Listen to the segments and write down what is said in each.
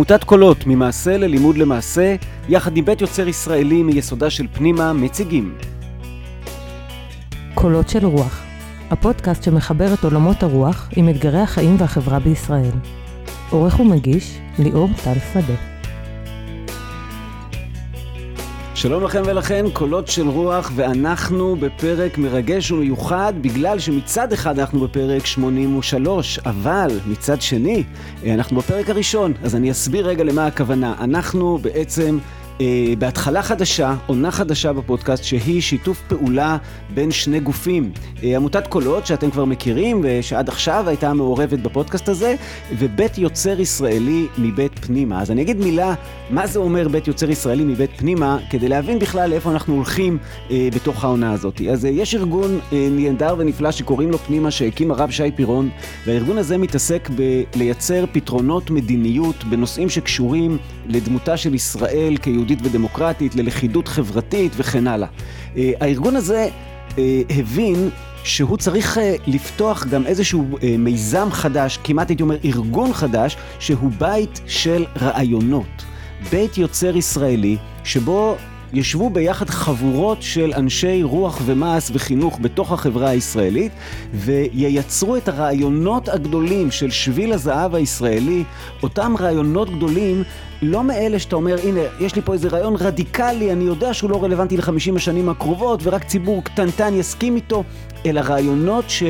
עמותת קולות, ממעשה ללימוד למעשה, יחד עם בית יוצר ישראלי מיסודה של פנימה, מציגים. קולות של רוח, הפודקאסט שמחבר את עולמות הרוח עם אתגרי החיים והחברה בישראל. עורך ומגיש, ליאור טל שדה. שלום לכם ולכן, קולות של רוח, ואנחנו בפרק מרגש ומיוחד, בגלל שמצד אחד אנחנו בפרק 83, אבל מצד שני, אנחנו בפרק הראשון, אז אני אסביר רגע למה הכוונה. אנחנו בעצם... Uh, בהתחלה חדשה, עונה חדשה בפודקאסט, שהיא שיתוף פעולה בין שני גופים. Uh, עמותת קולות, שאתם כבר מכירים, ושעד עכשיו הייתה מעורבת בפודקאסט הזה, ובית יוצר ישראלי מבית פנימה. אז אני אגיד מילה, מה זה אומר בית יוצר ישראלי מבית פנימה, כדי להבין בכלל לאיפה אנחנו הולכים uh, בתוך העונה הזאת. אז uh, יש ארגון uh, נהדר ונפלא שקוראים לו פנימה, שהקים הרב שי פירון, והארגון הזה מתעסק בלייצר פתרונות מדיניות בנושאים שקשורים לדמותה של ישראל כיהודית. יהודית ודמוקרטית, ללכידות חברתית וכן הלאה. אה, הארגון הזה אה, הבין שהוא צריך אה, לפתוח גם איזשהו מיזם חדש, כמעט הייתי אומר ארגון חדש, שהוא בית של רעיונות. בית יוצר ישראלי, שבו ישבו ביחד חבורות של אנשי רוח ומעש וחינוך בתוך החברה הישראלית וייצרו את הרעיונות הגדולים של שביל הזהב הישראלי, אותם רעיונות גדולים לא מאלה שאתה אומר, הנה, יש לי פה איזה רעיון רדיקלי, אני יודע שהוא לא רלוונטי לחמישים השנים הקרובות ורק ציבור קטנטן יסכים איתו, אלא רעיונות ש...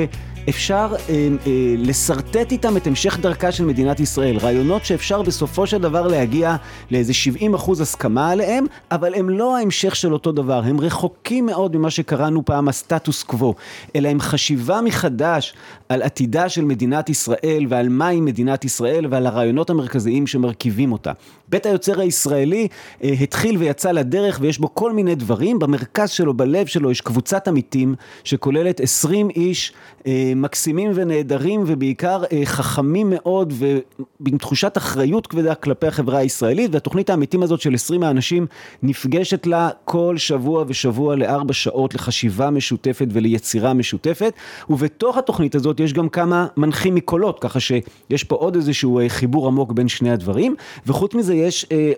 אפשר אה, אה, לשרטט איתם את המשך דרכה של מדינת ישראל. רעיונות שאפשר בסופו של דבר להגיע לאיזה 70 אחוז הסכמה עליהם, אבל הם לא ההמשך של אותו דבר. הם רחוקים מאוד ממה שקראנו פעם הסטטוס קוו, אלא הם חשיבה מחדש על עתידה של מדינת ישראל ועל מהי מדינת ישראל ועל הרעיונות המרכזיים שמרכיבים אותה. בית היוצר הישראלי אה, התחיל ויצא לדרך ויש בו כל מיני דברים. במרכז שלו, בלב שלו, יש קבוצת עמיתים שכוללת 20 איש. אה, מקסימים ונהדרים ובעיקר אה, חכמים מאוד ועם תחושת אחריות כבדה כלפי החברה הישראלית והתוכנית האמיתים הזאת של 20 האנשים נפגשת לה כל שבוע ושבוע לארבע שעות לחשיבה משותפת וליצירה משותפת ובתוך התוכנית הזאת יש גם כמה מנחים מקולות ככה שיש פה עוד איזשהו אה, חיבור עמוק בין שני הדברים וחוץ מזה יש אה,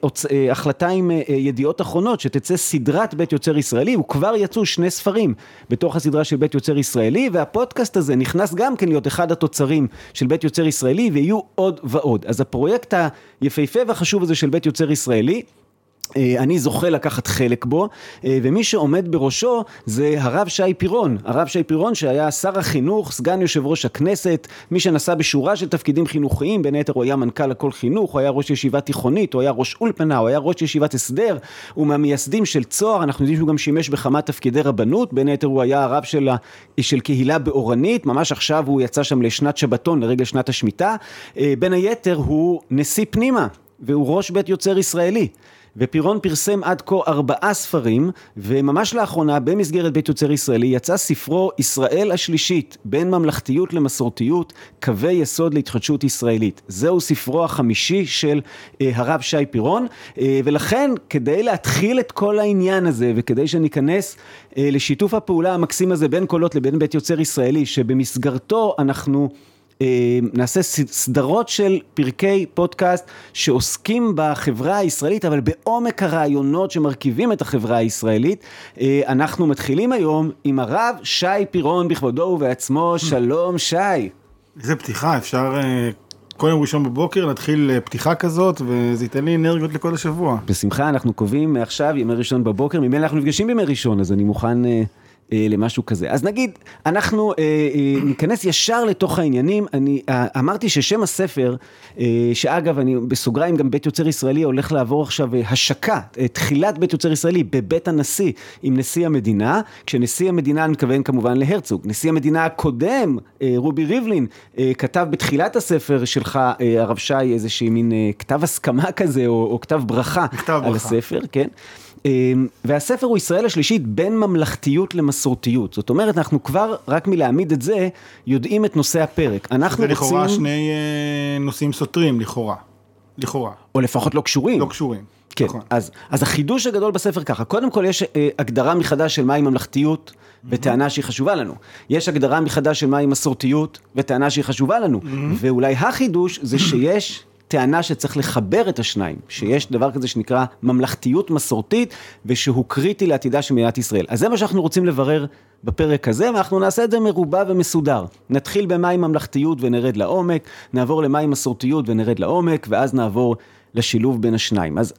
החלטה עם ידיעות אחרונות שתצא סדרת בית יוצר ישראלי וכבר יצאו שני ספרים בתוך הסדרה של בית יוצר ישראלי והפודקאסט הזה נכנס גם כן להיות אחד התוצרים של בית יוצר ישראלי ויהיו עוד ועוד. אז הפרויקט היפהפה והחשוב הזה של בית יוצר ישראלי אני זוכה לקחת חלק בו, אה, ומי שעומד בראשו זה הרב שי פירון. הרב שי פירון שהיה שר החינוך, סגן יושב ראש הכנסת, מי שנשא בשורה של תפקידים חינוכיים, בין היתר הוא היה מנכ"ל הכל חינוך, הוא היה ראש ישיבה תיכונית, הוא היה ראש אולפנה, הוא היה ראש ישיבת הסדר, הוא מהמייסדים של צוהר, אנחנו יודעים שהוא גם שימש בכמה תפקידי רבנות, בין היתר הוא היה הרב של, של קהילה באורנית, ממש עכשיו הוא יצא שם לשנת שבתון, לרגל שנת השמיטה, אה, בין היתר הוא נשיא פנימה, והוא ראש בית יוצר ישראלי. ופירון פרסם עד כה ארבעה ספרים, וממש לאחרונה במסגרת בית יוצר ישראלי יצא ספרו ישראל השלישית, בין ממלכתיות למסורתיות, קווי יסוד להתחדשות ישראלית. זהו ספרו החמישי של אה, הרב שי פירון, אה, ולכן כדי להתחיל את כל העניין הזה, וכדי שניכנס אה, לשיתוף הפעולה המקסים הזה בין קולות לבין בית יוצר ישראלי, שבמסגרתו אנחנו נעשה סדרות של פרקי פודקאסט שעוסקים בחברה הישראלית, אבל בעומק הרעיונות שמרכיבים את החברה הישראלית. אה, אנחנו מתחילים היום עם הרב שי פירון בכבודו ובעצמו, שלום שי. איזה פתיחה, אפשר אה, כל יום ראשון בבוקר להתחיל פתיחה כזאת, וזה ייתן לי אנרגיות לכל השבוע. בשמחה, אנחנו קובעים מעכשיו ימי ראשון בבוקר, ממילא אנחנו נפגשים בימי ראשון, אז אני מוכן... אה, למשהו כזה. אז נגיד, אנחנו אה, אה, ניכנס ישר לתוך העניינים. אני אה, אמרתי ששם הספר, אה, שאגב, אני בסוגריים, גם בית יוצר ישראלי הולך לעבור עכשיו אה, השקה, אה, תחילת בית יוצר ישראלי בבית הנשיא עם נשיא המדינה, כשנשיא המדינה, אני מתכוון כמובן להרצוג, נשיא המדינה הקודם, אה, רובי ריבלין, אה, כתב בתחילת הספר שלך, אה, הרב שי, איזושהי מין אה, כתב הסכמה כזה, או, או כתב ברכה כתב על ברכה. הספר, כן? אמ, והספר הוא ישראל השלישית בין ממלכתיות למסורתיות. זאת אומרת, אנחנו כבר, רק מלהעמיד את זה, יודעים את נושא הפרק. אנחנו זה לכאורה רוצים... שני אה, נושאים סותרים, לכאורה. לכאורה. או לפחות לא קשורים. לא קשורים. כן, נכון. אז, אז החידוש הגדול בספר ככה, קודם כל יש אה, הגדרה מחדש של מהי ממלכתיות וטענה שהיא חשובה לנו. יש הגדרה מחדש של מהי מסורתיות וטענה שהיא חשובה לנו. ואולי החידוש זה שיש טענה שצריך לחבר את השניים, שיש דבר כזה שנקרא ממלכתיות מסורתית, ושהוא קריטי לעתידה של מדינת ישראל. אז זה מה שאנחנו רוצים לברר בפרק הזה, ואנחנו נעשה את זה מרובע ומסודר. נתחיל במהי ממלכתיות ונרד לעומק, נעבור למהי מסורתיות ונרד לעומק, ואז נעבור לשילוב בין השניים. אז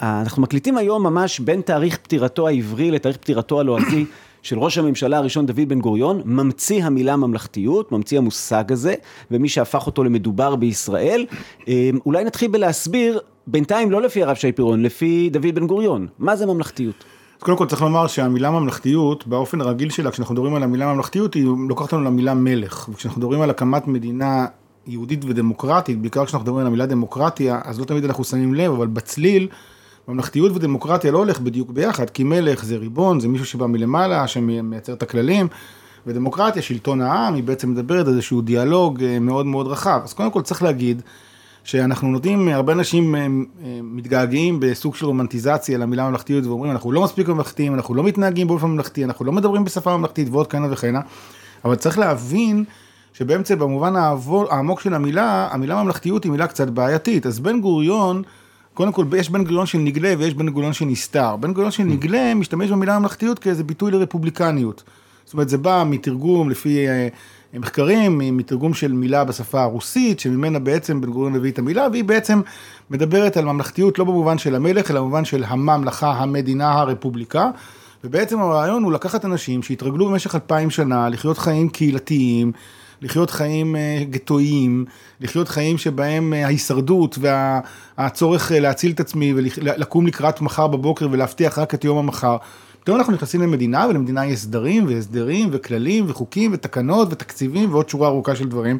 אנחנו מקליטים היום ממש בין תאריך פטירתו העברי לתאריך פטירתו הלועזי של ראש הממשלה הראשון דוד בן גוריון, ממציא המילה ממלכתיות, ממציא המושג הזה, ומי שהפך אותו למדובר בישראל. אמ, אולי נתחיל בלהסביר, בינתיים לא לפי הרב שי פירון, לפי דוד בן גוריון, מה זה ממלכתיות? אז קודם כל צריך לומר שהמילה ממלכתיות, באופן הרגיל שלה, כשאנחנו מדברים על המילה ממלכתיות, היא לוקחת לנו למילה מלך. וכשאנחנו מדברים על הקמת מדינה יהודית ודמוקרטית, בעיקר כשאנחנו מדברים על המילה דמוקרטיה, אז לא תמיד אנחנו שמים לב, אבל בצליל, ממלכתיות ודמוקרטיה לא הולך בדיוק ביחד, כי מלך זה ריבון, זה מישהו שבא מלמעלה, שמייצר את הכללים, ודמוקרטיה, שלטון העם, היא בעצם מדברת על איזשהו דיאלוג אה, מאוד מאוד רחב. אז קודם כל צריך להגיד, שאנחנו נותנים, הרבה אנשים אה, אה, מתגעגעים בסוג של רומנטיזציה למילה ממלכתיות ואומרים אנחנו לא מספיק ממלכתיים, אנחנו לא מתנהגים באופן ממלכתי, אנחנו לא מדברים בשפה ממלכתית ועוד כהנה וכהנה, אבל צריך להבין שבאמצע במובן העמוק של המילה, המילה ממלכתיות היא מילה קצת בעייתית, אז בן גוריון, קודם כל יש בן גוריון של נגלה ויש בן גוריון של נסתר, בן גוריון של נגלה משתמש במילה ממלכתיות כאיזה ביטוי לרפובליקניות, זאת אומרת זה בא מתרגום לפי אה, מחקרים, מתרגום של מילה בשפה הרוסית, שממנה בעצם בן גוריון הביא את המילה, והיא בעצם מדברת על ממלכתיות לא במובן של המלך, אלא במובן של הממלכה, המדינה, הרפובליקה. ובעצם הרעיון הוא לקחת אנשים שהתרגלו במשך אלפיים שנה לחיות חיים קהילתיים, לחיות חיים אה, גטואיים, לחיות חיים שבהם אה, ההישרדות והצורך אה, להציל את עצמי ולקום לקראת מחר בבוקר ולהבטיח רק את יום המחר. פתאום אנחנו נכנסים למדינה ולמדינה יש סדרים והסדרים וכללים וחוקים ותקנות ותקציבים ועוד שורה ארוכה של דברים.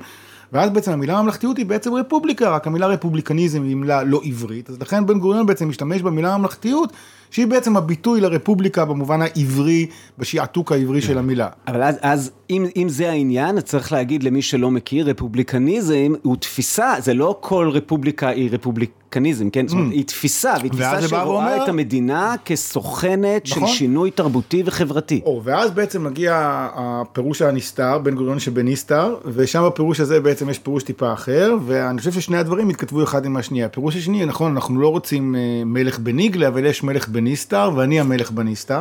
ואז בעצם המילה ממלכתיות היא בעצם רפובליקה, רק המילה רפובליקניזם היא מילה לא עברית, אז לכן בן גוריון בעצם משתמש במילה ממלכתיות שהיא בעצם הביטוי לרפובליקה במובן העברי, בשעתוק העברי של המילה. אבל אז, אז אם, אם זה העניין, צריך להגיד למי שלא מכיר, רפובליקניזם הוא תפיסה, זה לא כל רפובליקה היא רפובליקניזם, כן? זאת אומרת, mm. היא תפיסה, והיא תפיסה שרואה ואומר... את המדינה כסוכנת נכון? של שינוי תרבותי וחברתי. או, ואז בעצם מגיע הפירוש הנסתר, בן גוריון שבנסתר, ושם בפירוש הזה בעצם יש פירוש טיפה אחר, ואני חושב ששני הדברים התכתבו אחד עם השנייה. הפירוש השני, נכון, אנחנו לא רוצים אה, מלך בניגלה, אבל יש מלך בניגלה. בניסטר, ואני המלך בניסטר.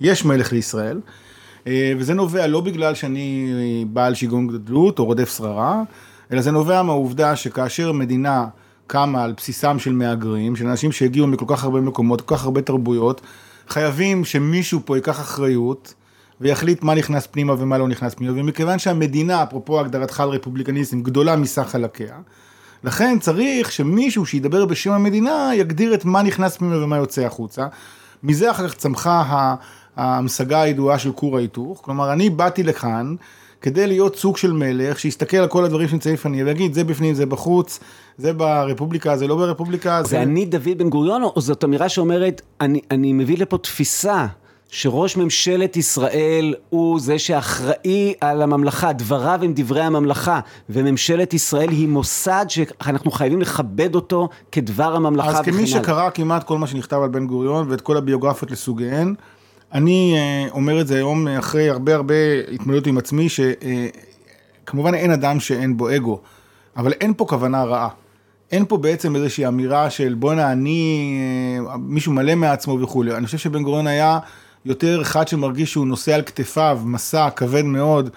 יש מלך לישראל, אה, וזה נובע לא בגלל שאני בעל שיגעון גדלות או רודף שררה, אלא זה נובע מהעובדה שכאשר מדינה קמה על בסיסם של מהגרים, של אנשים שהגיעו מכל כך הרבה מקומות, כל כך הרבה תרבויות, חייבים שמישהו פה ייקח אחריות ויחליט מה נכנס פנימה ומה לא נכנס פנימה, ומכיוון שהמדינה, אפרופו הגדרתך על רפובליקניזם, גדולה מסך חלקיה, לכן צריך שמישהו שידבר בשם המדינה יגדיר את מה נכנס פנימה ומה יוצא החוצה. מזה אחר כך צמחה ההמשגה הידועה של כור ההיתוך, כלומר אני באתי לכאן כדי להיות סוג של מלך שיסתכל על כל הדברים שנמצאים לפני ויגיד זה בפנים זה בחוץ, זה ברפובליקה זה לא ברפובליקה. זה אני דוד בן גוריון או זאת אמירה שאומרת אני, אני מביא לפה תפיסה שראש ממשלת ישראל הוא זה שאחראי על הממלכה, דבריו הם דברי הממלכה, וממשלת ישראל היא מוסד שאנחנו חייבים לכבד אותו כדבר הממלכה וכן הלאה. אז כמי שקרא כמעט כל מה שנכתב על בן גוריון ואת כל הביוגרפיות לסוגיהן, אני אה, אומר את זה היום אחרי הרבה הרבה התמודדות עם עצמי, שכמובן אין אדם שאין בו אגו, אבל אין פה כוונה רעה. אין פה בעצם איזושהי אמירה של בואנה אני, אה, מישהו מלא מעצמו וכולי. אני חושב שבן גוריון היה... יותר אחד שמרגיש שהוא נושא על כתפיו מסע כבד מאוד,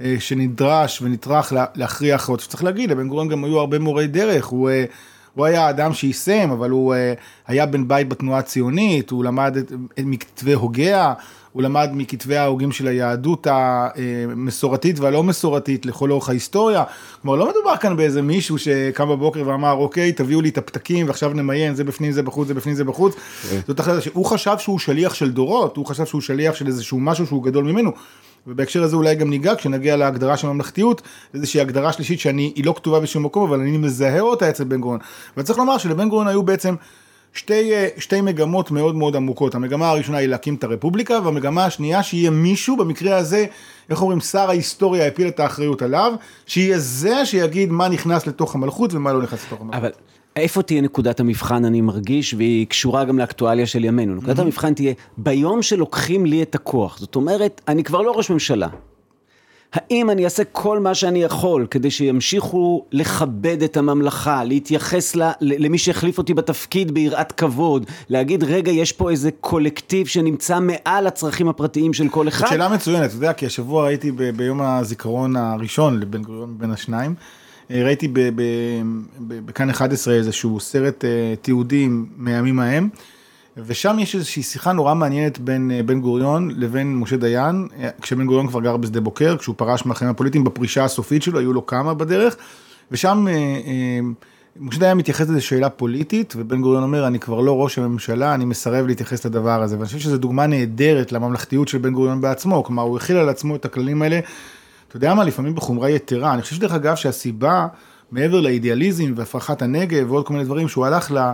אה, שנדרש ונטרח להכריע הכרעות. צריך להגיד, לבן גוריון גם היו הרבה מורי דרך, הוא, אה, הוא היה אדם שיישם, אבל הוא אה, היה בן בית בתנועה הציונית, הוא למד את, את מכתבי הוגיה, הוא למד מכתבי ההוגים של היהדות המסורתית והלא מסורתית לכל אורך ההיסטוריה. כלומר, לא מדובר כאן באיזה מישהו שקם בבוקר ואמר, אוקיי, תביאו לי את הפתקים ועכשיו נמיין, זה בפנים, זה בחוץ, זה בפנים, זה בחוץ. כן. זאת אחרת, הוא חשב שהוא שליח של דורות, הוא חשב שהוא שליח של איזשהו משהו שהוא גדול ממנו. ובהקשר הזה אולי גם ניגע כשנגיע להגדרה של ממלכתיות, איזושהי הגדרה שלישית שאני, לא כתובה בשום מקום, אבל אני מזהה אותה אצל בן גוריון. וצריך לומר שלבן גוריון היו בעצם שתי, אה, שתי מגמות מאוד מאוד עמוקות. המגמה הראשונה היא להקים את הרפובליקה, והמגמה השנייה שיהיה מישהו, במקרה הזה, איך אומרים, שר ההיסטוריה הפיל את האחריות עליו, שיהיה זה שיגיד מה נכנס לתוך המלכות ומה לא נכנס לתוך המלכות. אבל איפה תהיה נקודת המבחן, אני מרגיש, והיא קשורה גם לאקטואליה של ימינו. נקודת mm-hmm. המבחן תהיה ביום שלוקחים לי את הכוח. זאת אומרת, אני כבר לא ראש ממשלה. האם אני אעשה כל מה שאני יכול כדי שימשיכו לכבד את הממלכה, להתייחס לה, למי שהחליף אותי בתפקיד ביראת כבוד, להגיד רגע יש פה איזה קולקטיב שנמצא מעל הצרכים הפרטיים של כל אחד? שאלה מצוינת, אתה יודע, כי השבוע הייתי ב- ביום הזיכרון הראשון לבן גוריון בין השניים, אה, ראיתי בכאן 11 איזשהו סרט אה, תיעודים מהימים ההם. ושם יש איזושהי שיחה נורא מעניינת בין אה, בן גוריון לבין משה דיין, כשבן גוריון כבר גר בשדה בוקר, כשהוא פרש מהחיים הפוליטיים בפרישה הסופית שלו, היו לו כמה בדרך, ושם אה, אה, משה דיין מתייחס לזה שאלה פוליטית, ובן גוריון אומר, אני כבר לא ראש הממשלה, אני מסרב להתייחס לדבר הזה, ואני חושב שזו דוגמה נהדרת לממלכתיות של בן גוריון בעצמו, כלומר, הוא הכיל על עצמו את הכללים האלה, אתה יודע מה, לפעמים בחומרה יתרה, אני חושב שדרך אגב שהסיבה, מעבר לאידיאליזם והפרחת הנגב ועוד כל מיני דברים, שהוא הלך ל...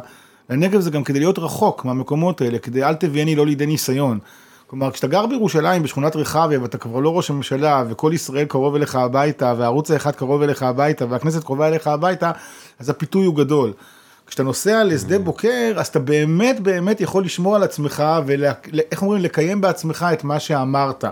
לנגב זה גם כדי להיות רחוק מהמקומות האלה, כדי אל תביאני לא לידי ניסיון. כלומר, כשאתה גר בירושלים, בשכונת רחביה, ואתה כבר לא ראש הממשלה, וכל ישראל קרוב אליך הביתה, והערוץ האחד קרוב אליך הביתה, והכנסת קרובה אליך הביתה, אז הפיתוי הוא גדול. כשאתה נוסע לשדה בוקר, אז אתה באמת באמת יכול לשמור על עצמך, ואיך אומרים, לקיים בעצמך את מה שאמרת.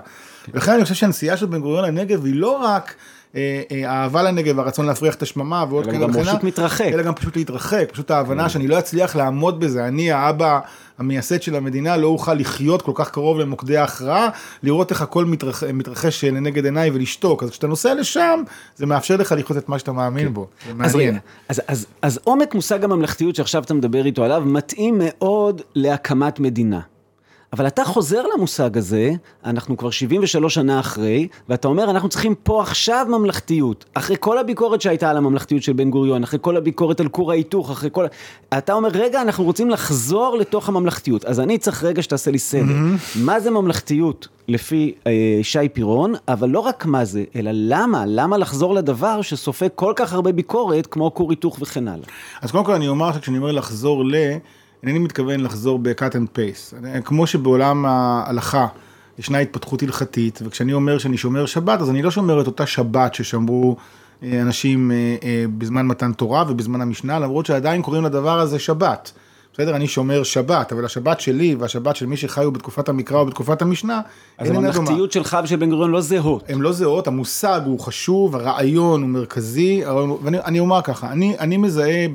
ולכן אני חושב שהנסיעה של בן גוריון לנגב היא לא רק... אה, אה, אהבה לנגב, הרצון להפריח את השממה ועוד כאלה וכאלה. אלא גם פשוט מתרחק. אלא גם פשוט להתרחק, פשוט ההבנה שאני לא אצליח לעמוד בזה, אני האבא המייסד של המדינה, לא אוכל לחיות כל כך קרוב למוקדי ההכרעה, לראות איך הכל מתרח, מתרחש לנגד עיניי ולשתוק, אז כשאתה נוסע לשם, זה מאפשר לך לחיות את מה שאתה מאמין כן. בו, זה מעניין. אז, אז, אז, אז עומק מושג הממלכתיות שעכשיו אתה מדבר איתו עליו, מתאים מאוד להקמת מדינה. אבל אתה חוזר למושג הזה, אנחנו כבר 73 שנה אחרי, ואתה אומר, אנחנו צריכים פה עכשיו ממלכתיות. אחרי כל הביקורת שהייתה על הממלכתיות של בן גוריון, אחרי כל הביקורת על כור ההיתוך, אחרי כל... אתה אומר, רגע, אנחנו רוצים לחזור לתוך הממלכתיות. אז אני צריך רגע שתעשה לי סדר. Mm-hmm. מה זה ממלכתיות לפי אה, שי פירון, אבל לא רק מה זה, אלא למה? למה לחזור לדבר שסופג כל כך הרבה ביקורת, כמו כור היתוך וכן הלאה? אז קודם כל אני אומר שכשאני אומר לחזור ל... אינני מתכוון לחזור ב-cut and paste. כמו שבעולם ההלכה ישנה התפתחות הלכתית, וכשאני אומר שאני שומר שבת, אז אני לא שומר את אותה שבת ששמרו אה, אנשים אה, אה, בזמן מתן תורה ובזמן המשנה, למרות שעדיין קוראים לדבר הזה שבת. בסדר, אני שומר שבת, אבל השבת שלי והשבת של מי שחיו בתקופת המקרא או בתקופת המשנה, אז הממלכתיות שלך ושל בן גוריון לא זהות. הן לא זהות, המושג הוא חשוב, הרעיון הוא מרכזי, ואני אומר ככה, אני, אני מזהה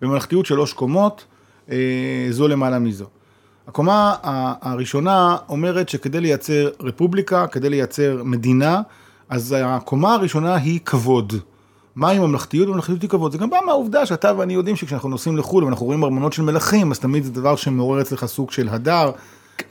בממלכתיות שלוש קומות, זו למעלה מזו. הקומה הראשונה אומרת שכדי לייצר רפובליקה, כדי לייצר מדינה, אז הקומה הראשונה היא כבוד. מהי ממלכתיות? ממלכתיות היא כבוד. זה גם בא מהעובדה שאתה ואני יודעים שכשאנחנו נוסעים לחו"ל ואנחנו רואים ארמונות של מלכים, אז תמיד זה דבר שמעורר אצלך סוג של הדר.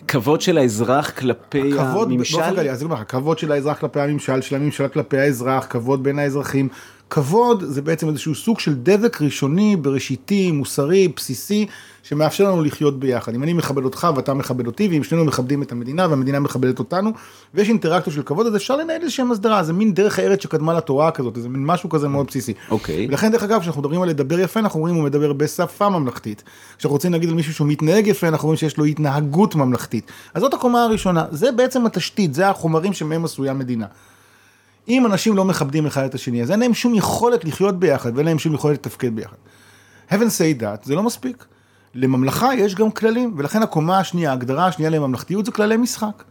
כבוד של האזרח כלפי הכבוד, הממשל? באופן כללי, אז זה אומר, כבוד של האזרח כלפי הממשל, של הממשל כלפי האזרח, כבוד בין האזרחים. כבוד זה בעצם איזשהו סוג של דבק ראשוני, בראשיתי, מוסרי, בסיסי, שמאפשר לנו לחיות ביחד. אם אני מכבד אותך ואתה מכבד אותי, ואם שנינו מכבדים את המדינה והמדינה מכבדת אותנו, ויש אינטראקציה של כבוד, אז אפשר לנהל איזושהי הסדרה, זה מין דרך הארץ שקדמה לתורה כזאת, זה מין משהו כזה מאוד בסיסי. אוקיי. Okay. ולכן דרך אגב, כשאנחנו מדברים על לדבר יפה, אנחנו אומרים הוא מדבר בשפה ממלכתית. כשאנחנו רוצים להגיד על מישהו שהוא מתנהג יפה, אנחנו אומרים שיש לו התנהגות ממלכתית. אז זאת הקומה הראשונה, זה בעצם התשתית, זה החומרים שמהם עשויה מדינה. אם אנשים לא מכבדים אחד את השני, אז אין להם שום יכולת לחיות ביחד, ואין להם שום יכולת לתפקד ביחד. heaven say that, זה לא מספיק. לממלכה יש גם כללים, ולכן הקומה השנייה, ההגדרה השנייה לממלכתיות זה כללי משחק.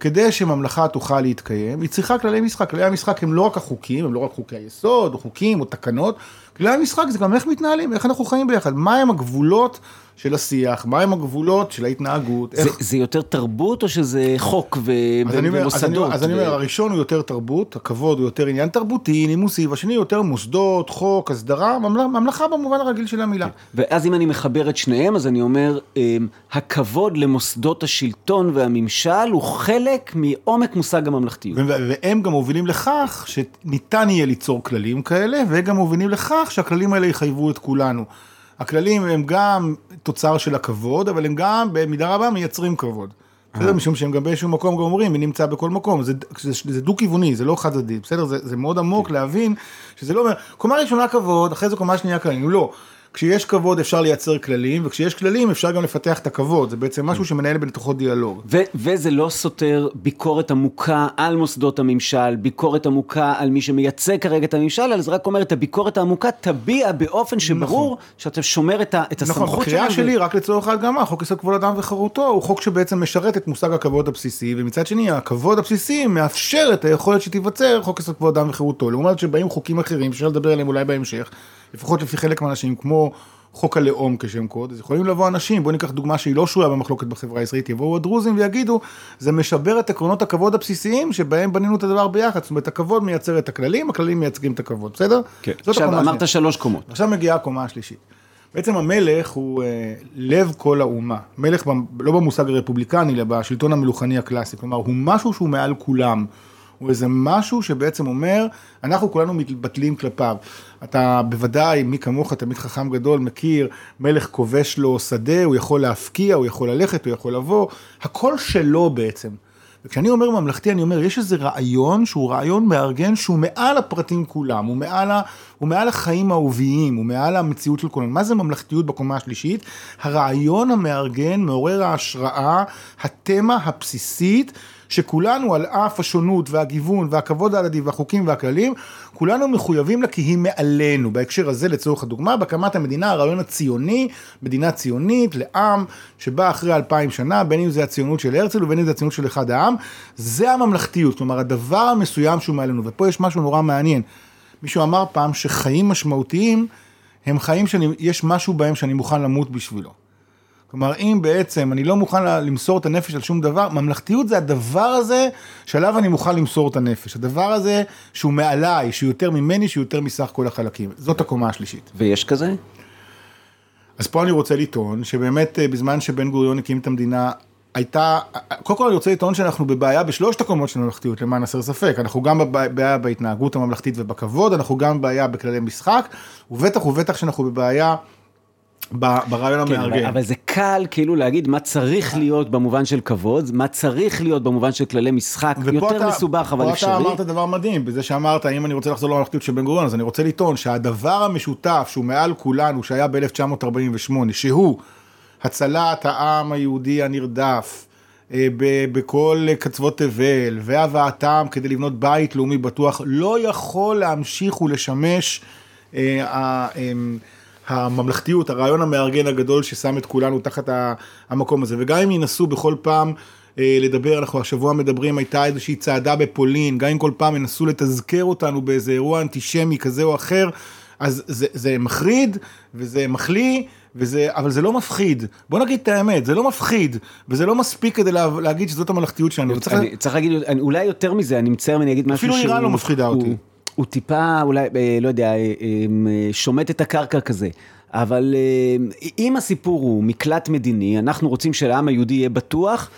כדי שממלכה תוכל להתקיים, היא צריכה כללי משחק. כללי המשחק הם לא רק החוקים, הם לא רק חוקי היסוד, או חוקים, או תקנות. כללי המשחק זה גם איך מתנהלים, איך אנחנו חיים ביחד, מהם הגבולות של השיח, מהם הגבולות של ההתנהגות. זה, איך... זה יותר תרבות או שזה חוק ו... אז אני אומר, ומוסדות? אז אני אומר, ו... הראשון הוא יותר תרבות, הכבוד הוא יותר עניין תרבותי, נימוסי, והשני יותר מוסדות, חוק, הסדרה, ממלכה במובן הרגיל של המילה. ואז אם אני מחבר את שניהם, אז אני אומר, אמ, הכבוד למוסדות השלטון והממשל הוא חלק מעומק מושג הממלכתיות. והם גם מובילים לכך שניתן יהיה ליצור כללים כאלה, וגם מובילים לכך שהכללים האלה יחייבו את כולנו. הכללים הם גם תוצר של הכבוד, אבל הם גם במידה רבה מייצרים כבוד. בסדר, משום שהם גם באיזשהו מקום גם אומרים, מי נמצא בכל מקום, זה, זה, זה דו-כיווני, זה לא חד צדדי, בסדר? זה, זה מאוד עמוק להבין שזה לא אומר, קומה ראשונה כבוד, אחרי זה קומה שנייה כללים, לא. כשיש כבוד אפשר לייצר כללים, וכשיש כללים אפשר גם לפתח את הכבוד, זה בעצם משהו שמנהל בתוכו דיאלוג. ו- וזה לא סותר ביקורת עמוקה על מוסדות הממשל, ביקורת עמוקה על מי שמייצג כרגע את הממשל, אלא זה רק אומר את הביקורת העמוקה תביע באופן שברור נכון. שאתה שומר את, ה- את הסמכות נכון, בקריאה שלי, ו... רק לצורך ההדגמה, חוק יסוד כבוד אדם וחירותו הוא חוק שבעצם משרת את מושג הכבוד הבסיסי, ומצד שני הכבוד הבסיסי מאפשר את היכולת שתיווצר חוק יסוד כבוד אדם וחירותו, לעומת שבאים חוקים אחרים, אפשר לדבר עליהם אולי בהמשך, לפחות לפי חלק מהאנשים, כמו חוק הלאום כשם קוד, אז יכולים לבוא אנשים, בואו ניקח דוגמה שהיא לא שרויה במחלוקת בחברה הישראלית, יבואו הדרוזים ויגידו, זה משבר את עקרונות הכבוד הבסיסיים שבהם בנינו את הדבר ביחד, זאת אומרת הכבוד מייצר את הכללים, הכללים מייצגים את הכבוד, בסדר? כן, עכשיו אמרת. שלוש קומות. עכשיו מגיעה הקומה השלישית. בעצם המלך הוא אה, לב כל האומה, מלך ב, לא במושג הרפובליקני, אלא בשלטון המלוכני הקלאסי, כלומר הוא משהו שהוא מעל כולם. הוא איזה משהו שבעצם אומר, אנחנו כולנו מתבטלים כלפיו. אתה בוודאי, מי כמוך, תמיד חכם גדול, מכיר, מלך כובש לו שדה, הוא יכול להפקיע, הוא יכול ללכת, הוא יכול לבוא, הכל שלו בעצם. וכשאני אומר ממלכתי, אני אומר, יש איזה רעיון שהוא רעיון מארגן שהוא מעל הפרטים כולם, הוא מעל, ה, הוא מעל החיים האהוביים, הוא מעל המציאות של כולם. מה זה ממלכתיות בקומה השלישית? הרעיון המארגן, מעורר ההשראה, התמה הבסיסית שכולנו על אף השונות והגיוון והכבוד ההדדי והחוקים והכללים, כולנו מחויבים לה כי היא מעלינו. בהקשר הזה לצורך הדוגמה, בהקמת המדינה הרעיון הציוני, מדינה ציונית לעם שבא אחרי אלפיים שנה, בין אם זה הציונות של הרצל ובין אם זה הציונות של אחד העם, זה הממלכתיות, כלומר הדבר המסוים שהוא מעלינו, ופה יש משהו נורא מעניין. מישהו אמר פעם שחיים משמעותיים הם חיים שיש משהו בהם שאני מוכן למות בשבילו. כלומר, אם בעצם אני לא מוכן למסור את הנפש על שום דבר, ממלכתיות זה הדבר הזה שעליו אני מוכן למסור את הנפש. הדבר הזה שהוא מעליי, שהוא יותר ממני, שהוא יותר מסך כל החלקים. זאת הקומה השלישית. ויש כזה? אז פה אני רוצה לטעון שבאמת אה, בזמן שבן גוריון הקים את המדינה, הייתה, קודם כל אני רוצה לטעון שאנחנו בבעיה בשלושת הקומות של הממלכתיות למען הסר ספק, אנחנו גם בבעיה בהתנהגות הממלכתית ובכבוד, אנחנו גם בבעיה בכללי משחק, ובטח ובטח שאנחנו בבעיה ברעיון כן, המארגן. אבל זה קל כאילו להגיד מה צריך להיות במובן של כבוד, מה צריך להיות במובן של כללי משחק, יותר אתה, מסובך אבל אפשרי. ופה אתה אמרת דבר מדהים, בזה שאמרת אם אני רוצה לחזור לממלכתיות של בן גוריון, אז אני רוצה לטעון שהדבר המשותף שהוא מעל כולנו, שהיה ב-1948, שהוא הצלת העם היהודי הנרדף, אה, בכל קצוות תבל, והבאתם כדי לבנות בית לאומי בטוח, לא יכול להמשיך ולשמש אה, אמ, הממלכתיות, הרעיון המארגן הגדול ששם את כולנו תחת המקום הזה. וגם אם ינסו בכל פעם אה, לדבר, אנחנו השבוע מדברים, הייתה איזושהי צעדה בפולין, גם אם כל פעם ינסו לתזכר אותנו באיזה אירוע אנטישמי כזה או אחר, אז זה, זה מחריד וזה מחליא. וזה, אבל זה לא מפחיד, בוא נגיד את האמת, זה לא מפחיד, וזה לא מספיק כדי לה, להגיד שזאת הממלכתיות שלנו. צריך, אני, צריך להגיד, אני, אולי יותר מזה, אני מצטער ואני אגיד משהו שהוא... אפילו איראן לא מפחידה אותי. הוא, טיפה אולי, אה, לא יודע, אה, אה, שומט את הקרקע כזה. אבל אם הסיפור הוא מקלט מדיני, אנחנו רוצים שלעם היהודי יהיה בטוח,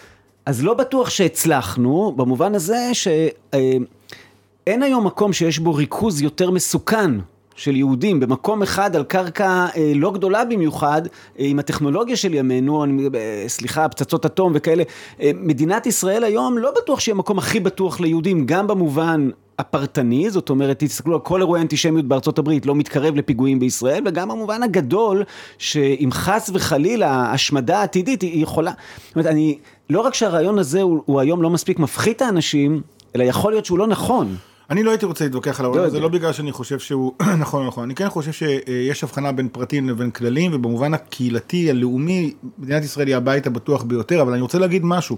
אז לא בטוח שהצלחנו, במובן הזה שאין היום מקום שיש בו ריכוז יותר מסוכן של יהודים במקום אחד על קרקע אה, לא גדולה במיוחד, אה, עם הטכנולוגיה של ימינו, אני, אה, סליחה, פצצות אטום וכאלה, אה, מדינת ישראל היום לא בטוח שהיא המקום הכי בטוח ליהודים, גם במובן הפרטני, זאת אומרת, תסתכלו על כל אירועי האנטישמיות בארצות הברית, לא מתקרב לפיגועים בישראל, וגם במובן הגדול, שאם חס וחלילה השמדה עתידית, היא יכולה, זאת אומרת, אני, לא רק שהרעיון הזה הוא, הוא היום לא מספיק מפחית האנשים, אלא יכול להיות שהוא לא נכון. אני לא הייתי רוצה להתווכח על העולם הזה, לא בגלל שאני חושב שהוא נכון נכון, אני כן חושב שיש הבחנה בין פרטים לבין כללים, ובמובן הקהילתי, הלאומי, מדינת ישראל היא הבית הבטוח ביותר, אבל אני רוצה להגיד משהו.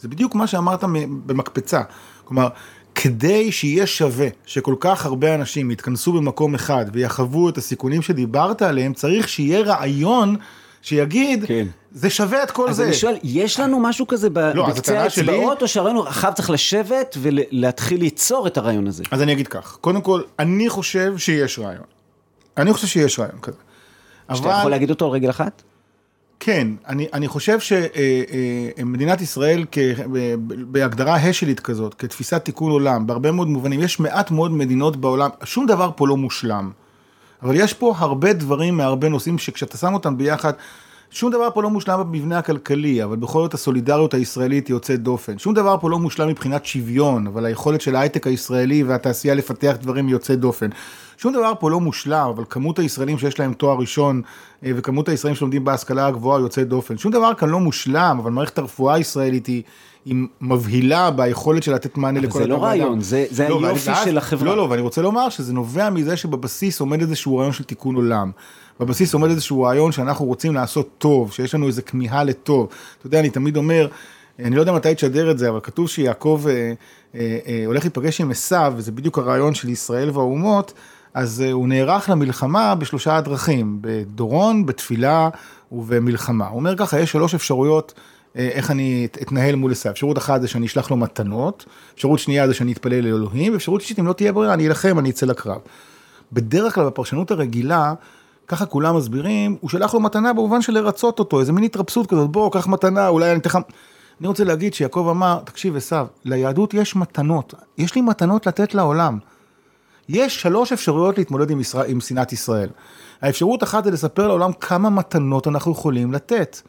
זה בדיוק מה שאמרת במקפצה. כלומר, כדי שיהיה שווה שכל כך הרבה אנשים יתכנסו במקום אחד ויחוו את הסיכונים שדיברת עליהם, צריך שיהיה רעיון שיגיד, כן. זה שווה את כל אז זה. אז אני שואל, יש לנו משהו כזה לא, בקצה האצבעות, או שהרעיון אחר צריך לשבת ולהתחיל ליצור את הרעיון הזה? אז אני אגיד כך, קודם כל, אני חושב שיש רעיון. אני חושב שיש רעיון כזה. שאתה אבל... יכול להגיד אותו על רגל אחת? כן, אני, אני חושב שמדינת ישראל כ, בהגדרה השלית כזאת, כתפיסת תיקון עולם, בהרבה מאוד מובנים, יש מעט מאוד מדינות בעולם, שום דבר פה לא מושלם. אבל יש פה הרבה דברים מהרבה נושאים שכשאתה שם אותם ביחד, שום דבר פה לא מושלם במבנה הכלכלי, אבל בכל זאת הסולידריות הישראלית יוצאת דופן. שום דבר פה לא מושלם מבחינת שוויון, אבל היכולת של ההייטק הישראלי והתעשייה לפתח דברים יוצאת דופן. שום דבר פה לא מושלם, אבל כמות הישראלים שיש להם תואר ראשון, אה, וכמות הישראלים שלומדים בהשכלה הגבוהה יוצאת דופן. שום דבר כאן לא מושלם, אבל מערכת הרפואה הישראלית היא... היא מבהילה ביכולת של לתת מענה לכל זה לא רעיון, זה, זה לא, היופי ואז- של החברה. לא, לא, ואני רוצה לומר שזה נובע מזה שבבסיס עומד איזשהו רעיון של תיקון עולם. בבסיס עומד איזשהו רעיון שאנחנו רוצים לעשות טוב, שיש לנו איזו כמיהה לטוב. אתה יודע, אני תמיד אומר, אני לא יודע מתי תשדר את זה, אבל כתוב שיעקב אה, אה, אה, הולך להיפגש עם עשיו, וזה בדיוק הרעיון של ישראל והאומות, אז אה, הוא נערך למלחמה בשלושה דרכים, בדורון, בתפילה ובמלחמה. הוא אומר ככה, יש שלוש אפשרויות. אה, איך אני את- אתנהל מול עשיו. אפשרות אחת זה שאני אשלח לו מתנות, אפשרות שנייה זה שאני אתפלל לאלוהים, ואפשרות שלישית אם לא תהיה ברירה אני אלחם, אני אצא לקרב. בדרך כלל בפרשנות הרגילה, ככה כולם מסבירים, הוא שלח לו מתנה במובן של לרצות אותו, איזה מין התרפסות כזאת, בוא, קח מתנה, אולי אני אתן לך... אני רוצה להגיד שיעקב אמר, תקשיב עשיו, ליהדות יש מתנות, יש לי מתנות לתת לעולם. יש שלוש אפשרויות להתמודד עם שנאת ישראל. האפשרות אחת זה לספר לעולם כמה מתנות אנחנו יכולים לתת.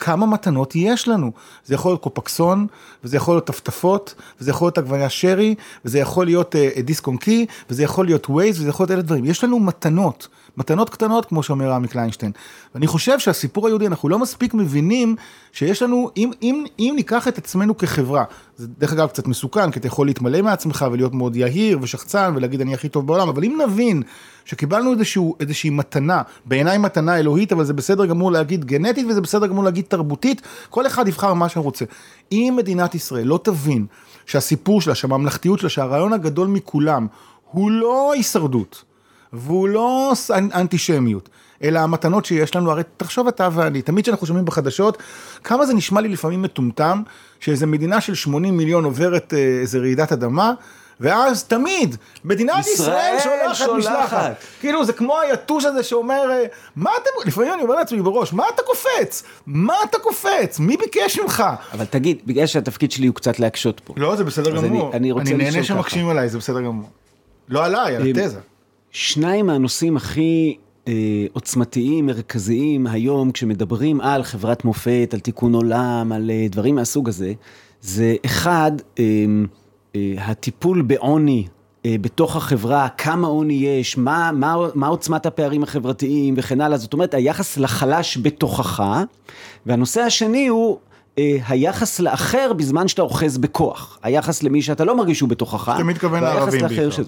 כמה מתנות יש לנו. זה יכול להיות קופקסון, וזה יכול להיות טפטפות, וזה יכול להיות עגבניה שרי, וזה יכול להיות אה, אה, דיסק און קי, וזה יכול להיות ווייז, וזה יכול להיות אלה דברים. יש לנו מתנות, מתנות קטנות, כמו שאומר רמי קליינשטיין. ואני חושב שהסיפור היהודי, אנחנו לא מספיק מבינים שיש לנו, אם, אם, אם ניקח את עצמנו כחברה, זה דרך אגב קצת מסוכן, כי אתה יכול להתמלא מעצמך ולהיות מאוד יהיר ושחצן ולהגיד אני הכי טוב בעולם, אבל אם נבין שקיבלנו איזשהו, איזושהי מתנה, בעיניי מתנה אלוהית, אבל זה בסדר גמור להגיד גנטית וזה בסדר גמור להגיד תרבותית, כל אחד יבחר מה שהוא רוצה. אם מדינת ישראל לא תבין שהסיפור שלה, שהממלכתיות שלה, שהרעיון הגדול מכולם, הוא לא הישרדות, והוא לא אנטישמיות, אלא המתנות שיש לנו, הרי תחשוב אתה ואני, תמיד כשאנחנו שומעים בחדשות, כמה זה נשמע לי לפעמים מטומטם, שאיזה מדינה של 80 מיליון עוברת אה, איזה רעידת אדמה, ואז תמיד, מדינת ישראל, ישראל שולחת שולחת. משלחת. כאילו זה כמו היתוש הזה שאומר, אה, מה אתם, לפעמים אני אומר לעצמי בראש, מה אתה קופץ? מה אתה קופץ? מי ביקש ממך? אבל תגיד, בגלל שהתפקיד שלי הוא קצת להקשות פה. לא, זה בסדר אני- גמור. אני רוצה אני נהנה שמקשיבים עליי, זה בסדר גמור. לא עליי, על התזה. שניים מהנושאים הכי עוצמתיים, מרכזיים היום, כשמדברים על חברת מופת, על תיקון עולם, על אה, דברים מהסוג הזה, זה אחד, אה, אה, הטיפול בעוני. אה, בתוך החברה, כמה עוני יש, מה, מה, מה עוצמת הפערים החברתיים וכן הלאה, זאת אומרת היחס לחלש בתוכך, והנושא השני הוא אה, היחס לאחר בזמן שאתה אוחז בכוח, היחס למי שאתה לא מרגיש שהוא בתוכך, אתה מתכוון לערבים בעיקר. שזה-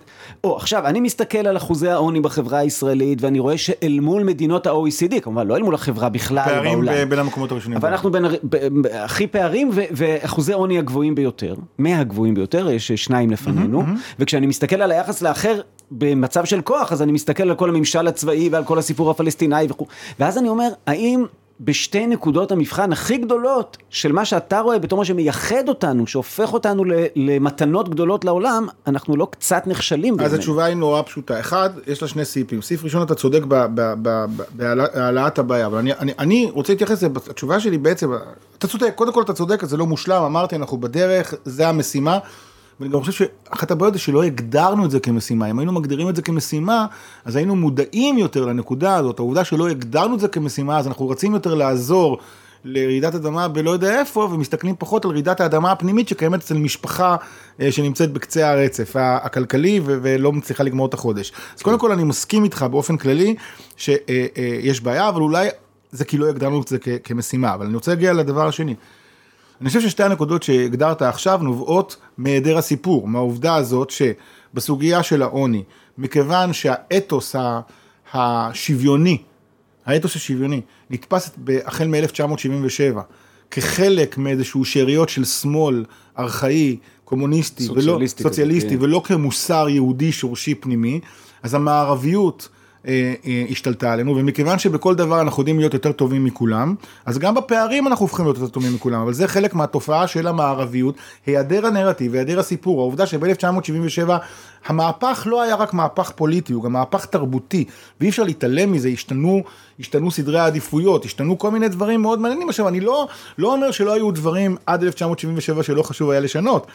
או, עכשיו, אני מסתכל על אחוזי העוני בחברה הישראלית, ואני רואה שאל מול מדינות ה-OECD, כמובן, לא אל מול החברה בכלל פערים בעולם. בין המקומות הראשונים. אבל אנחנו בין, ב- ב- הכי פערים ו- ואחוזי עוני הגבוהים ביותר, מהגבוהים ביותר, יש שניים לפנינו, וכשאני מסתכל על היחס לאחר במצב של כוח, אז אני מסתכל על כל הממשל הצבאי ועל כל הסיפור הפלסטיני וכו', ואז אני אומר, האם בשתי נקודות המבחן הכי גדולות של מה שאתה רואה בתור מה שמייחד אותנו, שהופך אותנו למתנות גדולות לעולם, אנחנו לא קצת נכשלים אז בזה. התשובה היא נורא פשוטה. אחד, יש לה שני סעיפים. סעיף ראשון, אתה צודק בהעלאת הבעיה, אבל אני, אני, אני רוצה להתייחס לזה, התשובה שלי בעצם, אתה צודק, קודם כל אתה צודק, זה לא מושלם, אמרתי, אנחנו בדרך, זה המשימה. ואני גם חושב שאחת הבעיות זה שלא הגדרנו את זה כמשימה. אם היינו מגדירים את זה כמשימה, אז היינו מודעים יותר לנקודה הזאת. העובדה שלא הגדרנו את זה כמשימה, אז אנחנו רצים יותר לעזור לרעידת אדמה בלא יודע איפה, ומסתכלים פחות על רעידת האדמה הפנימית שקיימת אצל משפחה אה, שנמצאת בקצה הרצף הכלכלי ו- ולא מצליחה לגמור את החודש. אז קודם כל אני מסכים איתך באופן כללי שיש בעיה, אבל אולי זה כי לא הגדרנו את זה כמשימה. אבל אני רוצה להגיע לדבר השני. אני חושב ששתי הנקודות שהגדרת עכשיו נובעות מהיעדר הסיפור, מהעובדה הזאת שבסוגיה של העוני, מכיוון שהאתוס השוויוני, האתוס השוויוני, נתפס החל מ-1977 כחלק מאיזשהו שאריות של שמאל ארכאי, קומוניסטי, ולא, סוציאליסטי כזה, סוציאליסטי כן. ולא כמוסר יהודי שורשי פנימי, אז המערביות השתלטה עלינו, ומכיוון שבכל דבר אנחנו יודעים להיות יותר טובים מכולם, אז גם בפערים אנחנו הופכים להיות יותר טובים מכולם, אבל זה חלק מהתופעה של המערביות, היעדר הנרטיב, היעדר הסיפור, העובדה שב-1977 המהפך לא היה רק מהפך פוליטי, הוא גם מהפך תרבותי, ואי אפשר להתעלם מזה, השתנו, השתנו סדרי העדיפויות, השתנו כל מיני דברים מאוד מעניינים. עכשיו, אני לא, לא אומר שלא היו דברים עד 1977 שלא חשוב היה לשנות.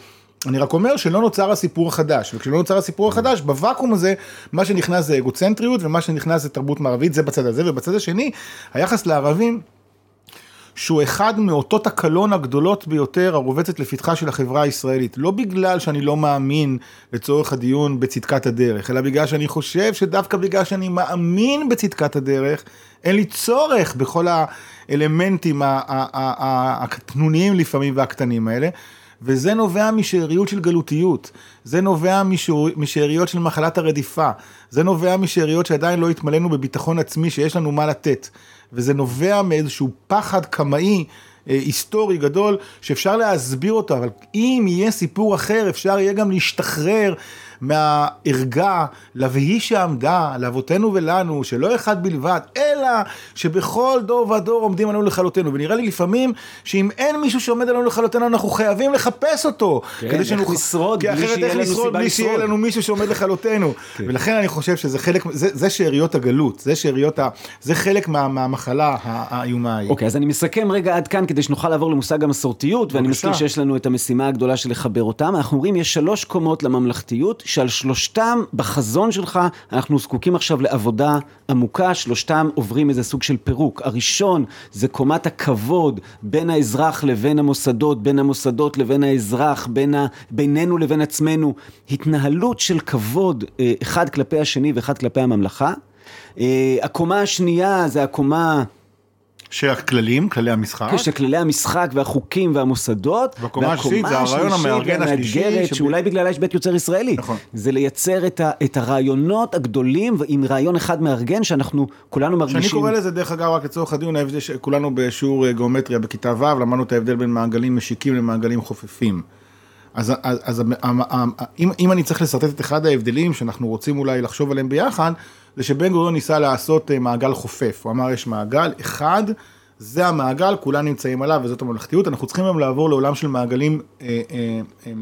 אני רק אומר שלא נוצר הסיפור החדש, וכשלא נוצר הסיפור החדש, בוואקום הזה, מה שנכנס זה אגוצנטריות, ומה שנכנס זה תרבות מערבית, זה בצד הזה, ובצד השני, היחס לערבים, שהוא אחד מאותות הקלון הגדולות ביותר הרובצת לפתחה של החברה הישראלית. לא בגלל שאני לא מאמין לצורך הדיון בצדקת הדרך, אלא בגלל שאני חושב שדווקא בגלל שאני מאמין בצדקת הדרך, אין לי צורך בכל האלמנטים הקטנוניים לפעמים והקטנים האלה. וזה נובע משאריות של גלותיות, זה נובע משאריות של מחלת הרדיפה, זה נובע משאריות שעדיין לא התמלאנו בביטחון עצמי שיש לנו מה לתת, וזה נובע מאיזשהו פחד קמאי אה, היסטורי גדול שאפשר להסביר אותו, אבל אם יהיה סיפור אחר אפשר יהיה גם להשתחרר מהערגה ל"ויהי שעמדה לאבותינו ולנו שלא אחד בלבד אלא שבכל דור ודור עומדים עלינו לכלותנו ונראה לי לפעמים שאם אין מישהו שעומד עלינו לכלותנו אנחנו חייבים לחפש אותו כן, כדי איך נשרוד כי אחרת איך סיבה בלי שיהיה לשרוד. לנו מישהו שעומד לכלותנו כן. ולכן אני חושב שזה חלק זה, זה שאריות הגלות זה שאריות ה... זה חלק מה, מהמחלה האיומה ההיא. אוקיי, אז אני מסכם רגע עד כאן כדי שנוכל לעבור למושג המסורתיות, ואני. מזכיר שיש לנו את המשימה הגדולה של לחבר אותם. אנחנו אומרים, יש שלוש קומות לממלכתיות, שעל שלושתם, בחזון שלך, אנחנו זקוקים עכשיו לעבודה עמוקה, שלושתם עוברים איזה סוג של פירוק. הראשון זה קומת הכבוד בין האזרח לבין המוסדות, בין המוסדות לבין האזרח, בין ה... בינינו לבין עצמנו. התנהלות של כבוד אה, אחד כלפי השני ואחד כלפי הממלכה. אה, הקומה השנייה זה הקומה... שהכללים כללי המשחק את כללי המשחק והחוקים והמוסדות. והקומה השלישית זה הרעיון המארגן השלישי, שב- שאולי בגללה יש בית יוצר ישראלי. נכון. זה לייצר את, ה, את הרעיונות הגדולים עם רעיון אחד מארגן שאנחנו כולנו מרגישים. שאני קורא לזה דרך אגב רק לצורך הדיון ההבדל שכולנו בשיעור אה, גיאומטריה בכיתה ו' למדנו את ההבדל בין מעגלים משיקים למעגלים חופפים. אז, אז, אז המ- המ- המ- אם, אם אני צריך לשרטט את אחד ההבדלים שאנחנו רוצים אולי לחשוב עליהם ביחד, זה שבן גוריון ניסה לעשות אה, מעגל חופף, הוא אמר יש מעגל אחד, זה המעגל, כולם נמצאים עליו וזאת הממלכתיות, אנחנו צריכים גם לעבור לעולם של מעגלים אה, אה, אה,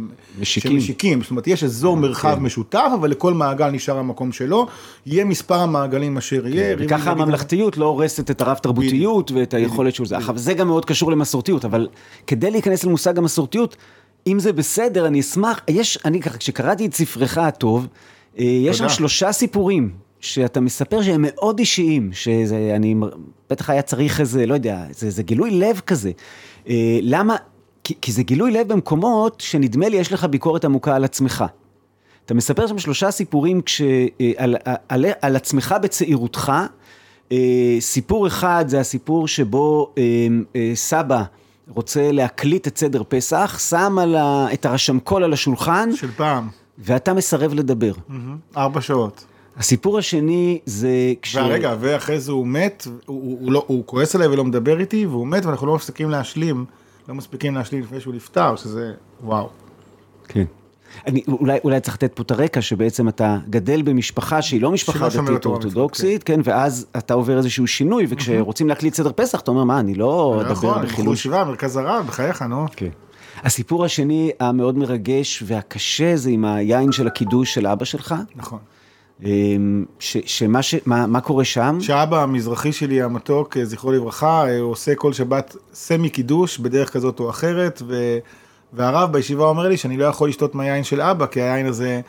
משיקים. שמשיקים, זאת אומרת יש אזור מרחב משותף, אבל לכל מעגל נשאר המקום שלו, יהיה מספר המעגלים אשר יהיה. ריבוי וככה נגיד- הממלכתיות לא הורסת את הרב תרבותיות ואת היכולת של זה. עכשיו זה גם מאוד קשור למסורתיות, אבל כדי להיכנס למושג המסורתיות, אם זה בסדר, אני אשמח, יש, אני ככה, כשקראתי את ספרך הטוב, אה, יש שם. שלושה סיפורים שאתה מספר שהם מאוד אישיים, שזה, אני, בטח היה צריך איזה, לא יודע, זה, זה גילוי לב כזה. אה, למה? כי, כי זה גילוי לב במקומות שנדמה לי יש לך ביקורת עמוקה על עצמך. אתה מספר שם שלושה סיפורים כש, אה, על, על, על עצמך בצעירותך. אה, סיפור אחד זה הסיפור שבו אה, אה, סבא רוצה להקליט את סדר פסח, שם ה, את הרשמקול על השולחן, של פעם, ואתה מסרב לדבר. ארבע שעות. הסיפור השני זה כש... והרגע, ואחרי זה הוא מת, הוא, הוא, הוא, לא, הוא כועס עליי ולא מדבר איתי, והוא מת ואנחנו לא מפסיקים להשלים, לא מספיקים להשלים לפני שהוא נפטר, שזה וואו. כן. אני, אולי, אולי צריך לתת פה את הרקע, שבעצם אתה גדל במשפחה שהיא לא משפחה דתית אורתודוקסית, כן, ואז אתה עובר איזשהו שינוי, וכשרוצים להקליט סדר פסח, אתה אומר, מה, אני לא לא אדבר בחילוש בחילוש. ישיבה, מרכז הרב, בחייך, נו. כן. הסיפור השני המאוד מרגש והקשה זה עם היין של הקידוש של אבא שלך, נכון. אמ, ש, שמה ש, מה, מה קורה שם? שאבא המזרחי שלי המתוק, אה, זכרו לברכה, אה, עושה כל שבת סמי קידוש בדרך כזאת או אחרת, ו... והרב בישיבה אומר לי שאני לא יכול לשתות מהיין של אבא, כי היין הזה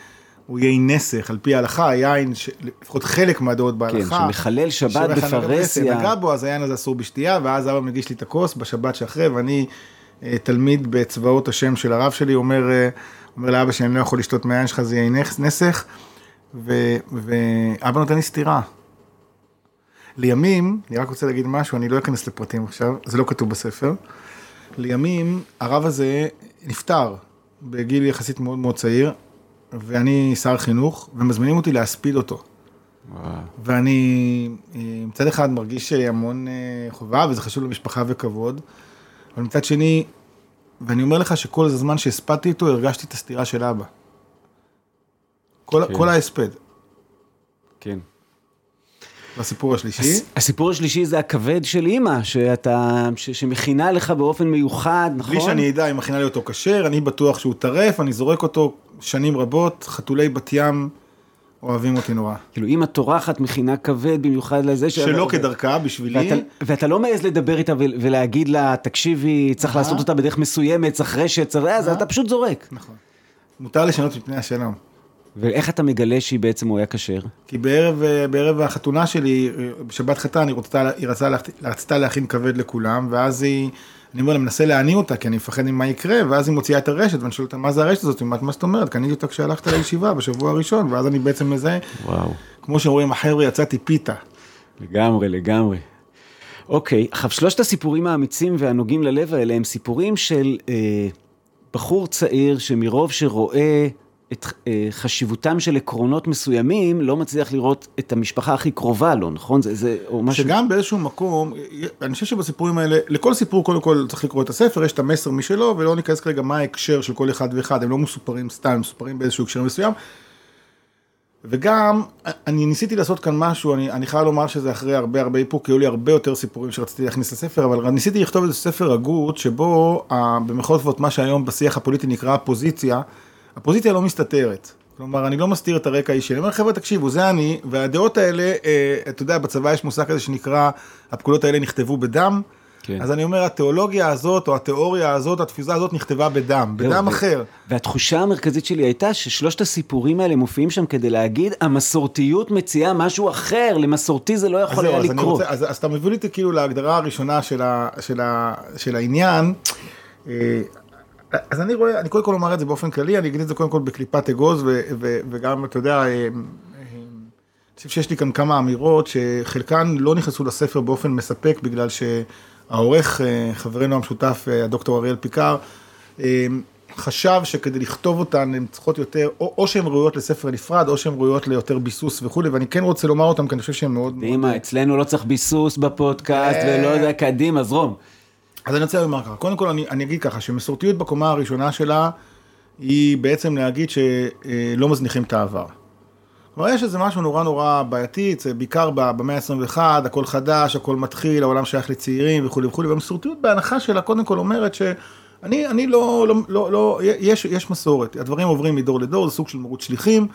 הוא יין נסך, על פי ההלכה, היין, ש... לפחות חלק מהדעות כן, בהלכה. שמחלל שבת בפרהסיה. נגע בו, אז היין הזה אסור בשתייה, ואז אבא מגיש לי את הכוס בשבת שאחרי, ואני אה, תלמיד בצבאות השם של הרב שלי, אומר, אה, אומר לאבא שאני לא יכול לשתות מהיין שלך, זה נס- נסך, ו- ואבא נותן לי סטירה. לימים, אני רק רוצה להגיד משהו, אני לא אכנס לפרטים עכשיו, זה לא כתוב בספר. לימים, הרב הזה נפטר בגיל יחסית מאוד מאוד צעיר, ואני שר חינוך, ומזמינים אותי להספיד אותו. ואני אה, מצד אחד מרגיש המון אה, חובה, וזה חשוב למשפחה וכבוד, אבל מצד שני, ואני אומר לך שכל הזמן שהספדתי איתו, הרגשתי את הסתירה של אבא. כל, כן. כל ההספד. כן. והסיפור השלישי, הס- הסיפור השלישי זה הכבד של אימא, שאתה, ש, שמכינה לך באופן מיוחד, נכון? בלי שאני אדע אם מכינה לי אותו כשר, אני בטוח שהוא טרף, אני זורק אותו שנים רבות, חתולי בת ים אוהבים אותי נורא. כאילו אימא טורחת, מכינה כבד במיוחד לזה. ש- שלא כדרכה בשבילי, ואתה, ואתה לא מעז לדבר איתה ול- ולהגיד לה, תקשיבי, צריך. לעשות אותה בדרך מסוימת, צריך רשת, צריך... אז אתה פשוט זורק. נכון. מותר לשנות מפני השלום. ואיך אתה מגלה שהיא בעצם הוא היה כשר? כי בערב, אה, בערב החתונה שלי, אה, בשבת חתן, היא, רצתה, היא רצתה, רצתה להכין כבד לכולם, ואז היא, אני אומר לה, מנסה להניע אותה, כי אני מפחד ממה יקרה, ואז היא מוציאה את הרשת, ואני שואל אותה, מה זה הרשת הזאת? אומרת, מה זאת אומרת? קניתי אותה כשהלכת לישיבה בשבוע הראשון, ואז אני בעצם מזהה, וואו. כמו שאומרים החבר'ה, יצאתי פיתה. לגמרי, לגמרי. אוקיי, עכשיו שלושת הסיפורים האמיצים והנוגעים ללב האלה הם סיפורים של אה, בחור צעיר שמרוב שרואה את אה, חשיבותם של עקרונות מסוימים, לא מצליח לראות את המשפחה הכי קרובה לו, נכון? זה, זה או משהו... שגם באיזשהו מקום, אני חושב שבסיפורים האלה, לכל סיפור קודם כל צריך לקרוא את הספר, יש את המסר משלו, ולא ניכנס כרגע מה ההקשר של כל אחד ואחד, הם לא מסופרים סתם, הם מסופרים באיזשהו הקשר מסוים. וגם, אני ניסיתי לעשות כאן משהו, אני, אני חייב לומר שזה אחרי הרבה הרבה איפוק, כי היו לי הרבה יותר סיפורים שרציתי להכניס לספר, אבל ניסיתי לכתוב איזה ספר הגות, שבו, במחוז מה שהיום בשיח הפוליטי נקרא הפוזיציה, הפוזיציה לא מסתתרת. כלומר, אני לא מסתיר את הרקע האישי, אני אומר, חבר'ה, תקשיבו, זה אני, והדעות האלה, אה, אתה יודע, בצבא יש מושג כזה שנקרא, הפקודות האלה נכתבו בדם. כן. אז אני אומר, התיאולוגיה הזאת, או התיאוריה הזאת, התפיסה הזאת נכתבה בדם, בדם אחר. והתחושה המרכזית שלי הייתה ששלושת הסיפורים האלה מופיעים שם כדי להגיד, המסורתיות מציעה משהו אחר, למסורתי זה לא יכול היה לקרות. רוצה, אז, אז אתה מביא לי כאילו להגדרה הראשונה של, ה, של, ה, של העניין. אז אני רואה, אני קודם כל אומר את זה באופן כללי, אני אגיד את זה קודם כל בקליפת אגוז, ו, ו, וגם, אתה יודע, אה, אה, אני חושב שיש לי כאן כמה אמירות שחלקן לא נכנסו לספר באופן מספק בגלל ש... העורך, אה, חברנו המשותף, הדוקטור אריאל פיקר, חשב שכדי לכתוב אותן הן צריכות יותר, או, או שהן ראויות לספר נפרד, או שהן ראויות ליותר ביסוס וכולי, ואני כן רוצה לומר אותן, כי אני חושב שהן מאוד... קדימה, מאוד... אצלנו לא צריך ביסוס בפודקאסט, ולא יודע, קדימה, זרום. אז אני רוצה לומר ככה, קודם כל אני, אני אגיד ככה, שמסורתיות בקומה הראשונה שלה, היא בעצם להגיד שלא מזניחים את העבר. כלומר, יש איזה משהו נורא נורא בעייתי, זה בעיקר במאה ה-21, הכל חדש, הכל מתחיל, העולם שייך לצעירים וכולי וכולי, והמסורתיות בהנחה שלה קודם כל אומרת שאני אני לא, לא, לא, לא יש, יש מסורת, הדברים עוברים מדור לדור, זה סוג של מרוץ שליחים,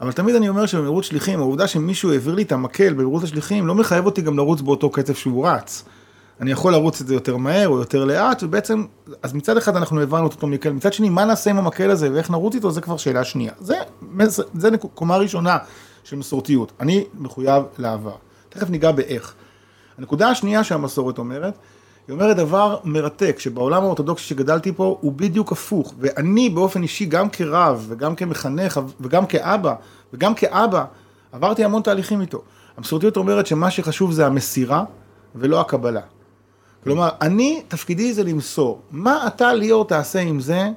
אבל תמיד אני אומר שבמרוץ שליחים, העובדה שמישהו העביר לי את המקל במרוץ השליחים, לא מחייב אותי גם לרוץ באותו קצב שהוא רץ. אני יכול לרוץ את זה יותר מהר או יותר לאט, ובעצם, אז מצד אחד אנחנו הבנו את אותו מקל, מצד שני, מה נעשה עם המקל הזה ואיך נרוץ איתו, זה כבר שאלה שנייה. זה, זה, קומה ראשונה של מסורתיות. אני מחויב לעבר. תכף ניגע באיך. הנקודה השנייה שהמסורת אומרת, היא אומרת דבר מרתק, שבעולם האורתודוקסי שגדלתי פה הוא בדיוק הפוך, ואני באופן אישי, גם כרב, וגם כמחנך, וגם כאבא, וגם כאבא, עברתי המון תהליכים איתו. המסורתיות אומרת שמה שחשוב זה המסירה, ולא הקבלה. כלומר, אני, תפקידי זה למסור. מה אתה, ליאור, תעשה עם זה?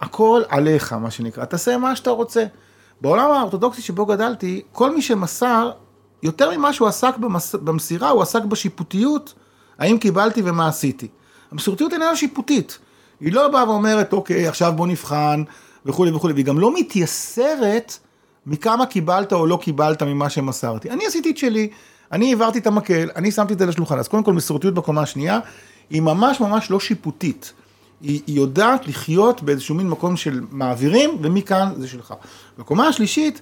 הכל עליך, מה שנקרא. תעשה מה שאתה רוצה. בעולם האורתודוקסי שבו גדלתי, כל מי שמסר, יותר ממה שהוא עסק במס... במסירה, הוא עסק בשיפוטיות, האם קיבלתי ומה עשיתי. המסורתיות איננה שיפוטית. היא לא באה ואומרת, אוקיי, עכשיו בוא נבחן, וכולי וכולי, והיא גם לא מתייסרת מכמה קיבלת או לא קיבלת ממה שמסרתי. אני עשיתי את שלי. אני העברתי את המקל, אני שמתי את זה לשולחן, אז קודם כל מסורתיות בקומה השנייה, היא ממש ממש לא שיפוטית. היא, היא יודעת לחיות באיזשהו מין מקום של מעבירים, ומכאן זה שלך. בקומה השלישית,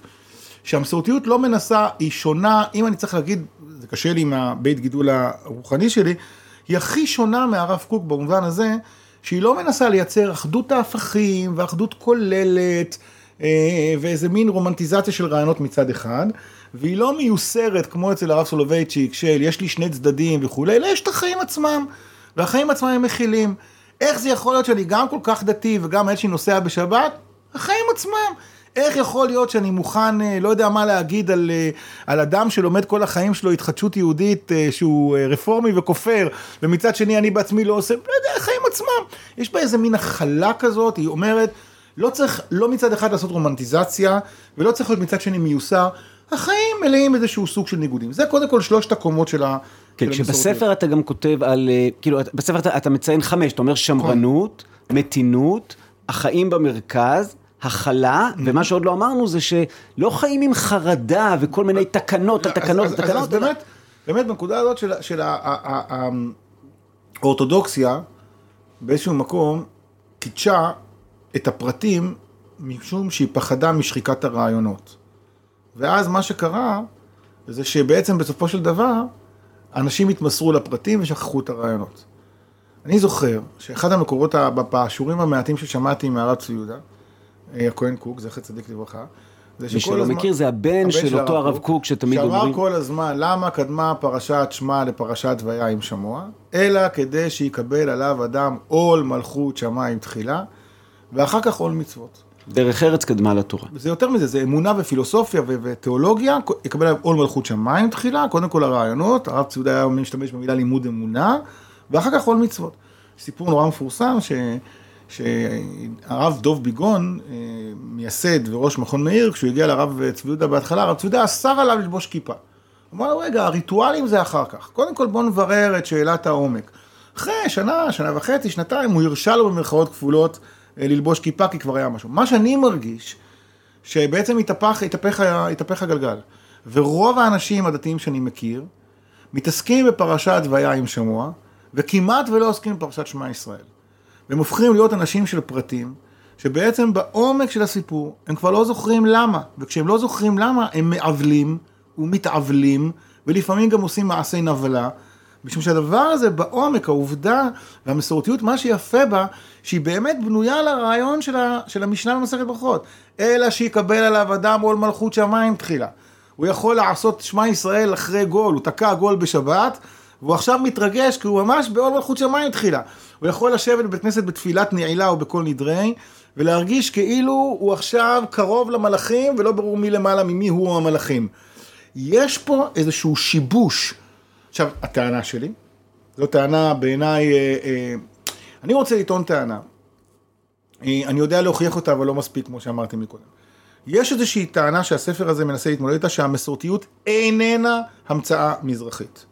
שהמסורתיות לא מנסה, היא שונה, אם אני צריך להגיד, זה קשה לי עם הבית גידול הרוחני שלי, היא הכי שונה מהרב קוק במובן הזה, שהיא לא מנסה לייצר אחדות ההפכים ואחדות כוללת, אה, ואיזה מין רומנטיזציה של רעיונות מצד אחד, והיא לא מיוסרת כמו אצל הרב סולובייצ'יק של יש לי שני צדדים וכולי, אלא יש את החיים עצמם, והחיים עצמם הם מכילים. איך זה יכול להיות שאני גם כל כך דתי וגם איזושהי נוסע בשבת? החיים עצמם. איך יכול להיות שאני מוכן, אה, לא יודע מה להגיד על, אה, על אדם שלומד כל החיים שלו התחדשות יהודית שהוא רפורמי וכופר, ומצד שני אני בעצמי לא עושה, לא יודע, החיים עצמם. יש בה איזה מין הכלה כזאת, היא אומרת, לא צריך, לא מצד אחד לעשות רומנטיזציה, ולא צריך להיות מצד שני מיוסר. החיים מלאים איזשהו סוג של ניגודים. זה קודם כל שלושת הקומות של ה... כן, שבספר אתה גם כותב על, אה, כאילו, בספר אתה, אתה מציין חמש, אתה אומר שמרנות, מתינות, החיים במרכז, הכלה, mm-hmm. ומה שעוד לא אמרנו זה שלא חיים עם חרדה וכל מיני תקנות על תקנות על תקנות. אז באמת, באמת בנקודה הזאת של האורתודוקסיה, באיזשהו מקום, קידשה את הפרטים משום שהיא פחדה משחיקת הרעיונות. ואז מה שקרה, זה שבעצם בסופו של דבר, אנשים התמסרו לפרטים ושכחו את הרעיונות. אני זוכר שאחד המקורות, בשיעורים המעטים ששמעתי מהרב צבי יהודה, אה, הכהן קוק, זכר צדיק לברכה, זה מי שלא מכיר, זה הבן של אותו הרב קוק שתמיד שאמר אומרים... כל הזמן, למה קדמה פרשת שמע לפרשת ויעים שמוע? אלא כדי שיקבל עליו אדם עול מלכות שמיים תחילה, ואחר כך עול מצוות. דרך ארץ קדמה לתורה. זה יותר מזה, זה אמונה ופילוסופיה ו- ותיאולוגיה, יקבל עליו עול מלכות שמיים תחילה, קודם כל הרעיונות, הרב ציודה היה משתמש במילה לימוד אמונה, ואחר כך עול מצוות. סיפור נורא מפורסם, ש... שהרב דוב ביגון, אה, מייסד וראש מכון מאיר, כשהוא הגיע לרב צבי יהודה בהתחלה, הרב צבי יהודה אסר עליו ללבוש כיפה. אמר לו, רגע, הריטואלים זה אחר כך. קודם כל בוא נברר את שאלת העומק. אחרי שנה, שנה וחצי, שנתיים, הוא הרשה לו במרכאות כפולות ללבוש כיפה, כי כבר היה משהו. מה שאני מרגיש, שבעצם התהפך, התהפך, התהפך הגלגל. ורוב האנשים הדתיים שאני מכיר, מתעסקים בפרשת ויעים שמוע, וכמעט ולא עוסקים בפרשת שמע ישראל. והם הופכים להיות אנשים של פרטים, שבעצם בעומק של הסיפור הם כבר לא זוכרים למה, וכשהם לא זוכרים למה הם מעוולים ומתעוולים, ולפעמים גם עושים מעשי נבלה, משום שהדבר הזה בעומק, העובדה והמסורתיות, מה שיפה בה, שהיא באמת בנויה על הרעיון של, ה, של המשנה במסכת ברכות, אלא שיקבל עליו אדם עול מלכות שמיים תחילה. הוא יכול לעשות שמע ישראל אחרי גול, הוא תקע גול בשבת, והוא עכשיו מתרגש כי הוא ממש בעול מלכות שמיים תחילה. הוא יכול לשבת בבית כנסת בתפילת נעילה או בכל נדרי, ולהרגיש כאילו הוא עכשיו קרוב למלאכים ולא ברור מי למעלה ממי הוא המלאכים. יש פה איזשהו שיבוש. עכשיו, הטענה שלי, זו טענה בעיניי, אה, אה, אני רוצה לטעון טענה. אה, אני יודע להוכיח אותה, אבל לא מספיק, כמו שאמרתי מקודם. יש איזושהי טענה שהספר הזה מנסה להתמודד איתה, שהמסורתיות איננה המצאה מזרחית.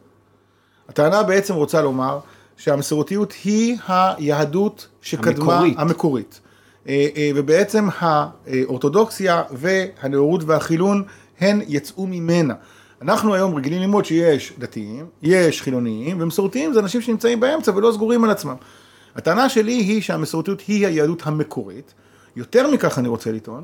הטענה בעצם רוצה לומר שהמסורתיות היא היהדות שקדמה, המקורית. המקורית. ובעצם האורתודוקסיה והנאורות והחילון הן יצאו ממנה. אנחנו היום רגילים ללמוד שיש דתיים, יש חילוניים, ומסורתיים זה אנשים שנמצאים באמצע ולא סגורים על עצמם. הטענה שלי היא שהמסורתיות היא היהדות המקורית. יותר מכך אני רוצה לטעון,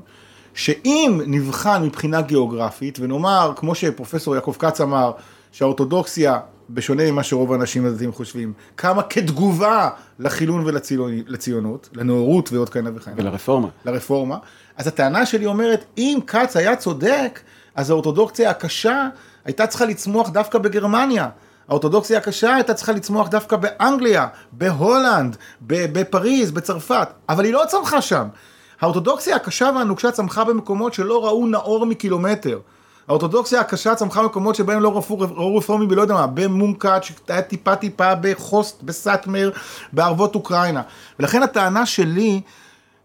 שאם נבחן מבחינה גיאוגרפית, ונאמר, כמו שפרופסור יעקב כץ אמר, שהאורתודוקסיה, בשונה ממה שרוב האנשים הדתיים חושבים, קמה כתגובה לחילון ולציונות, לנאורות ועוד כהנה וכהנה. ולרפורמה. לרפורמה. אז הטענה שלי אומרת, אם כץ היה צודק, אז האורתודוקסיה הקשה הייתה צריכה לצמוח דווקא בגרמניה. האורתודוקסיה הקשה הייתה צריכה לצמוח דווקא באנגליה, בהולנד, בפריז, בצרפת, אבל היא לא צמחה שם. האורתודוקסיה הקשה והנוקשה צמחה במקומות שלא ראו נאור מקילומטר. האורתודוקסיה הקשה צמחה במקומות שבהם לא ראו, רפורמים ולא יודע מה, במונקאט, שהיה טיפה טיפה בחוסט, בסאטמר, בערבות אוקראינה. ולכן הטענה שלי,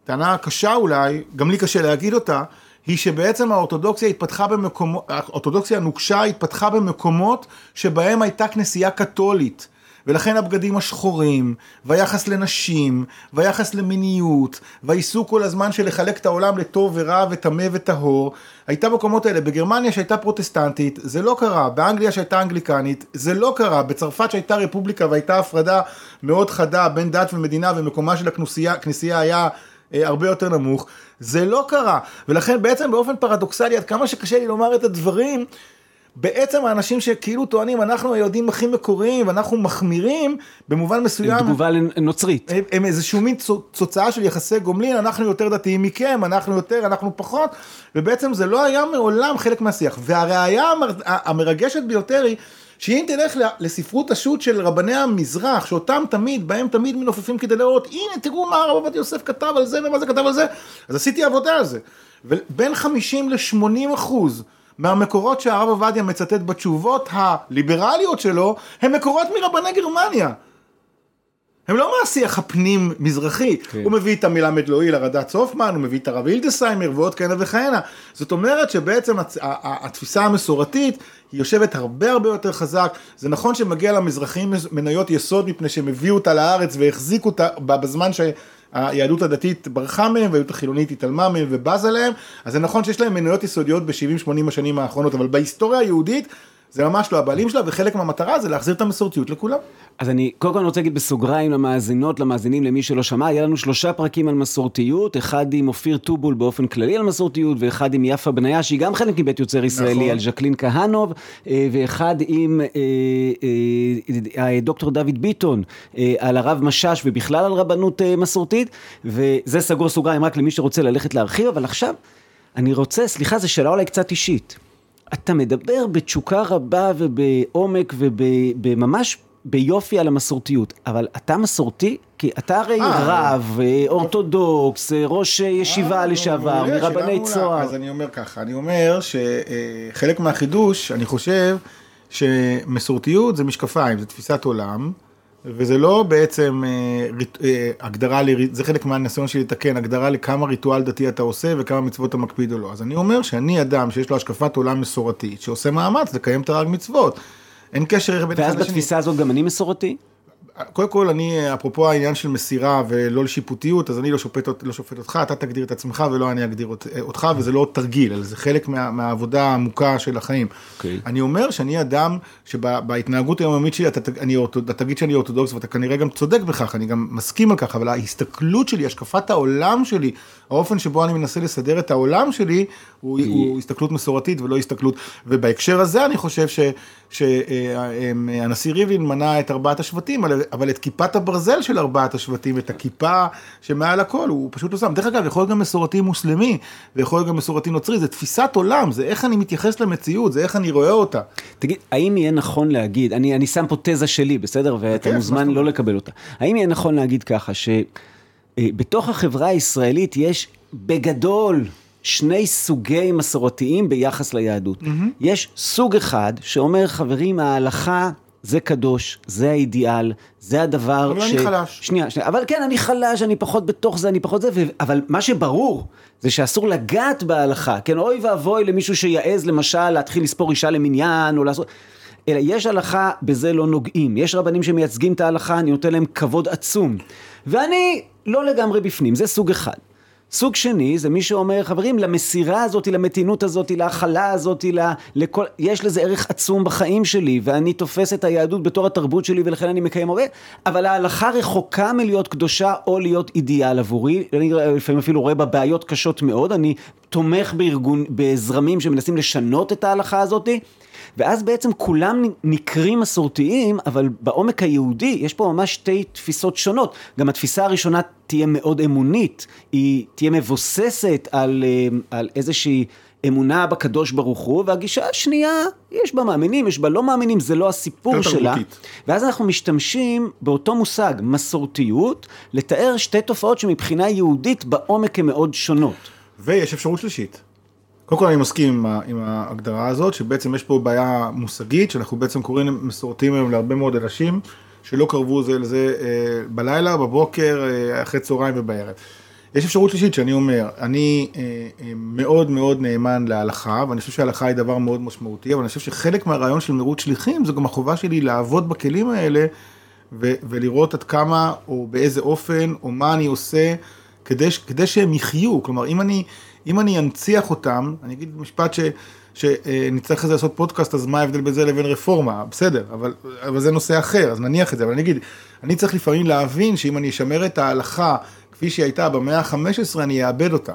טענה קשה אולי, גם לי קשה להגיד אותה, היא שבעצם האורתודוקסיה התפתחה במקומות, האורתודוקסיה הנוקשה התפתחה במקומות שבהם הייתה כנסייה קתולית. ולכן הבגדים השחורים, והיחס לנשים, והיחס למיניות, והעיסוק כל הזמן של לחלק את העולם לטוב ורע וטמא וטהור, הייתה במקומות האלה. בגרמניה שהייתה פרוטסטנטית, זה לא קרה. באנגליה שהייתה אנגליקנית, זה לא קרה. בצרפת שהייתה רפובליקה והייתה הפרדה מאוד חדה בין דת ומדינה, ומקומה של הכנסייה היה... אה, הרבה יותר נמוך, זה לא קרה, ולכן בעצם באופן פרדוקסלי, עד כמה שקשה לי לומר את הדברים, בעצם האנשים שכאילו טוענים אנחנו היהודים הכי מקוריים ואנחנו מחמירים במובן מסוים. תגובה נוצרית. הם, הם איזשהו מין תוצאה של יחסי גומלין, אנחנו יותר דתיים מכם, אנחנו יותר, אנחנו פחות, ובעצם זה לא היה מעולם חלק מהשיח. והראיה המר, המרגשת ביותר היא שאם תלך לספרות השו"ת של רבני המזרח, שאותם תמיד, בהם תמיד מנופפים כדי לראות, הנה תראו מה הרב עובדיה יוסף כתב על זה ומה זה כתב על זה, אז עשיתי עבודה על זה. ובין 50 ל-80 אחוז מהמקורות שהרב עובדיה מצטט בתשובות הליברליות שלו, הם מקורות מרבני גרמניה. הם לא מהשיח הפנים מזרחי, כן. הוא מביא את המילה מדלואי לרד"צ הופמן, הוא מביא את הרב הילדסיימר ועוד כהנה וכהנה. זאת אומרת שבעצם הצ... התפיסה המסורתית היא יושבת הרבה הרבה יותר חזק. זה נכון שמגיע למזרחים מניות יסוד מפני שהם הביאו אותה לארץ והחזיקו אותה בזמן שהיהדות הדתית ברחה מהם והיהדות החילונית התעלמה מהם ובזה להם, אז זה נכון שיש להם מניות יסודיות ב-70-80 השנים האחרונות, אבל בהיסטוריה היהודית זה ממש לא הבעלים שלה, וחלק מהמטרה זה להחזיר את המסורתיות לכולם. אז אני קודם כל רוצה להגיד בסוגריים למאזינות, למאזינים, למי שלא שמע, היה לנו שלושה פרקים על מסורתיות, אחד עם אופיר טובול באופן כללי על מסורתיות, ואחד עם יפה בניה, שהיא גם חלק מבית יוצר ישראלי, נכון. על ז'קלין כהנוב, אה, ואחד עם אה, אה, אה, דוקטור דוד ביטון, אה, על הרב משאש ובכלל על רבנות אה, מסורתית, וזה סגור סוגריים רק למי שרוצה ללכת להרחיב, אבל עכשיו... אני רוצה, סליחה, זו שאלה אולי קצת אישית. אתה מדבר בתשוקה רבה ובעומק ובממש ביופי על המסורתיות, אבל אתה מסורתי? כי אתה הרי אה, רב, אה, אורתודוקס, אה, ראש ישיבה לשעבר, מרבני. צוהר. אז אני אומר ככה, אני אומר שחלק מהחידוש, אני חושב שמסורתיות זה משקפיים, זה תפיסת עולם, וזה לא בעצם אה, ריט- אה, הגדרה, לרי- זה חלק מהניסיון שלי לתקן, הגדרה לכמה ריטואל דתי אתה עושה וכמה מצוות אתה מקפיד או לא. אז אני אומר שאני אדם שיש לו השקפת עולם מסורתית, שעושה מאמץ לקיים את הרג מצוות. אין קשר בין ואז אחד לשני. בתפיסה הזאת גם אני מסורתי? קודם כל, אני, אפרופו העניין של מסירה ולא לשיפוטיות, אז אני לא שופט, לא שופט אותך, אתה תגדיר את עצמך ולא אני אגדיר אות- אותך, וזה לא תרגיל, אלא זה חלק מה, מהעבודה העמוקה של החיים. אוקיי. אני אומר שאני אדם שבהתנהגות היומיומית שלי, אתה, אני, אתה תגיד שאני אורתודוקס, ואתה כנראה גם צודק בכך, אני גם מסכים על כך, אבל ההסתכלות שלי, השקפת העולם שלי, האופן שבו אני מנסה לסדר את העולם שלי, הוא, הוא הסתכלות מסורתית ולא הסתכלות, ובהקשר הזה אני חושב ש... שהנשיא ריבלין מנה את ארבעת השבטים, אבל- את כיפת הברזל של ארבעת השבטים, את הכיפה שמעל הכל, הוא פשוט לא שם. דרך אגב, יכול להיות גם מסורתי מוסלמי, ויכול להיות גם מסורתי נוצרי, זה תפיסת עולם, זה איך אני מתייחס למציאות, זה איך אני רואה אותה. תגיד, האם יהיה נכון להגיד, אני, אני שם פה תזה שלי, בסדר? ואתה כן, מה מוזמן לא לקבל אותה. האם יהיה נכון להגיד ככה, שבתוך החברה הישראלית יש בגדול שני סוגי מסורתיים ביחס ליהדות. יש סוג אחד שאומר, חברים, ההלכה... זה קדוש, זה האידיאל, זה הדבר אבל אני חלש. שנייה, שנייה, אבל כן, אני חלש, אני פחות בתוך זה, אני פחות זה, ו... אבל מה שברור זה שאסור לגעת בהלכה, כן, אוי ואבוי למישהו שיעז למשל להתחיל לספור אישה למניין, או לעשות... אלא יש הלכה, בזה לא נוגעים. יש רבנים שמייצגים את ההלכה, אני נותן להם כבוד עצום. ואני לא לגמרי בפנים, זה סוג אחד. סוג שני זה מי שאומר חברים למסירה הזאת למתינות הזאת להכלה הזאת לכל יש לזה ערך עצום בחיים שלי ואני תופס את היהדות בתור התרבות שלי ולכן אני מקיים הרבה אבל ההלכה רחוקה מלהיות קדושה או להיות אידיאל עבורי. אני לפעמים אפילו רואה בה בעיות קשות מאוד. אני תומך בארגון בזרמים שמנסים לשנות את ההלכה הזאתי ואז בעצם כולם נקרים מסורתיים, אבל בעומק היהודי יש פה ממש שתי תפיסות שונות. גם התפיסה הראשונה תהיה מאוד אמונית, היא תהיה מבוססת על, אה, על איזושהי אמונה בקדוש ברוך הוא, והגישה השנייה, יש בה מאמינים, יש בה לא מאמינים, זה לא הסיפור שלה. תרבותית. ואז אנחנו משתמשים באותו מושג, מסורתיות, לתאר שתי תופעות שמבחינה יהודית בעומק הן מאוד שונות. ויש אפשרות שלישית. קודם כל אני מסכים עם, עם ההגדרה הזאת, שבעצם יש פה בעיה מושגית, שאנחנו בעצם קוראים מסורתיים היום להרבה מאוד אנשים, שלא קרבו זה לזה אה, בלילה, בבוקר, אה, אחרי צהריים ובערב. יש אפשרות שלישית שאני אומר, אני אה, מאוד מאוד נאמן להלכה, ואני חושב שההלכה היא דבר מאוד משמעותי, אבל אני חושב שחלק מהרעיון של מרוץ שליחים, זו גם החובה שלי לעבוד בכלים האלה, ו- ולראות עד כמה, או באיזה אופן, או מה אני עושה, כדי, כדי שהם יחיו. כלומר, אם אני, אם אני אנציח אותם, אני אגיד משפט ש... שנצטרך אחרי זה לעשות פודקאסט, אז מה ההבדל בין זה לבין רפורמה? בסדר, אבל, אבל זה נושא אחר, אז נניח את זה, אבל אני אגיד, אני צריך לפעמים להבין שאם אני אשמר את ההלכה כפי שהיא הייתה במאה ה-15, אני אאבד אותה.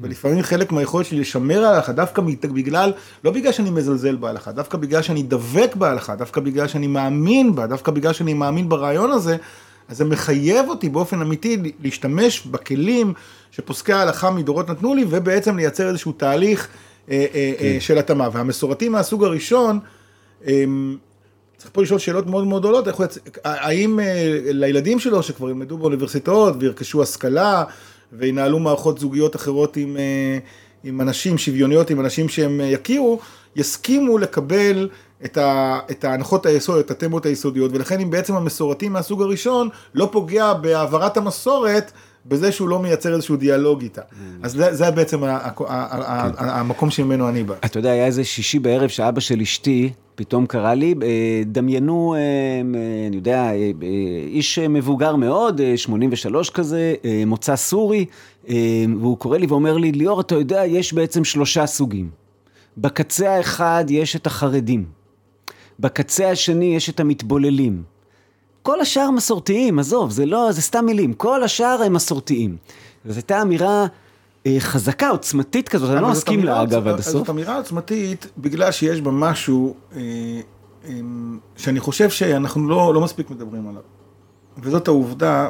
ולפעמים חלק מהיכולת שלי לשמר ההלכה, דווקא בגלל, לא בגלל שאני מזלזל בהלכה, דווקא בגלל שאני דבק בהלכה, דווקא בגלל שאני מאמין בה, דווקא בגלל שאני מאמין ברעיון הזה, אז זה מחייב אותי באופן אמיתי להשתמש בכלים שפוסקי ההלכה מדורות נתנו לי, ובעצם לייצר איזשהו תהליך אה, אה, אה, של התאמה. והמסורתי מהסוג הראשון, אה, צריך פה לשאול שאלות מאוד מאוד גדולות, יצ... האם אה, לילדים שלו שכבר ילמדו באוניברסיטאות וירכשו השכלה וינהלו מערכות זוגיות אחרות עם, אה, עם אנשים שוויוניות, עם אנשים שהם יכירו, יסכימו לקבל את, ה, את ההנחות היסוד, את התמות היסודיות, ולכן אם בעצם המסורתי מהסוג הראשון לא פוגע בהעברת המסורת, בזה שהוא לא מייצר איזשהו דיאלוג איתה. אז זה, זה בעצם ה, המקום שממנו אני בא. אתה יודע, היה איזה שישי בערב שאבא של אשתי פתאום קרא לי, אה, דמיינו, אה, אה, אני יודע, איש מבוגר מאוד, אה, 83 כזה, מוצא סורי, והוא קורא לי ואומר לי, ליאור, אתה יודע, יש בעצם שלושה סוגים. בקצה האחד יש את החרדים, בקצה השני יש את המתבוללים. כל השאר מסורתיים, עזוב, זה לא, זה סתם מילים, כל השאר הם מסורתיים. וזו הייתה אמירה אה, חזקה, עוצמתית כזאת, אני לא מסכים לה אגב עד הסוף. זאת אמירה עוצמתית, בגלל שיש בה משהו אה, אה, שאני חושב שאנחנו לא, לא מספיק מדברים עליו. וזאת העובדה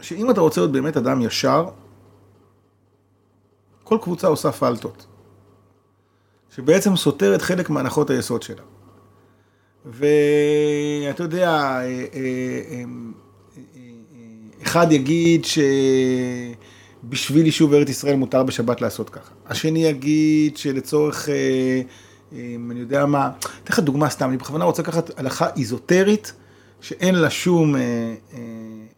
שאם אתה רוצה להיות באמת אדם ישר, כל קבוצה עושה פלטות, שבעצם סותרת חלק מהנחות היסוד שלה. ואתה יודע, אה, אה, אה, אחד יגיד שבשביל יישוב ארץ ישראל מותר בשבת לעשות ככה. השני יגיד שלצורך, אני יודע מה, אתן לך דוגמה סתם, אני בכוונה רוצה לקחת הלכה איזוטרית, שאין לה שום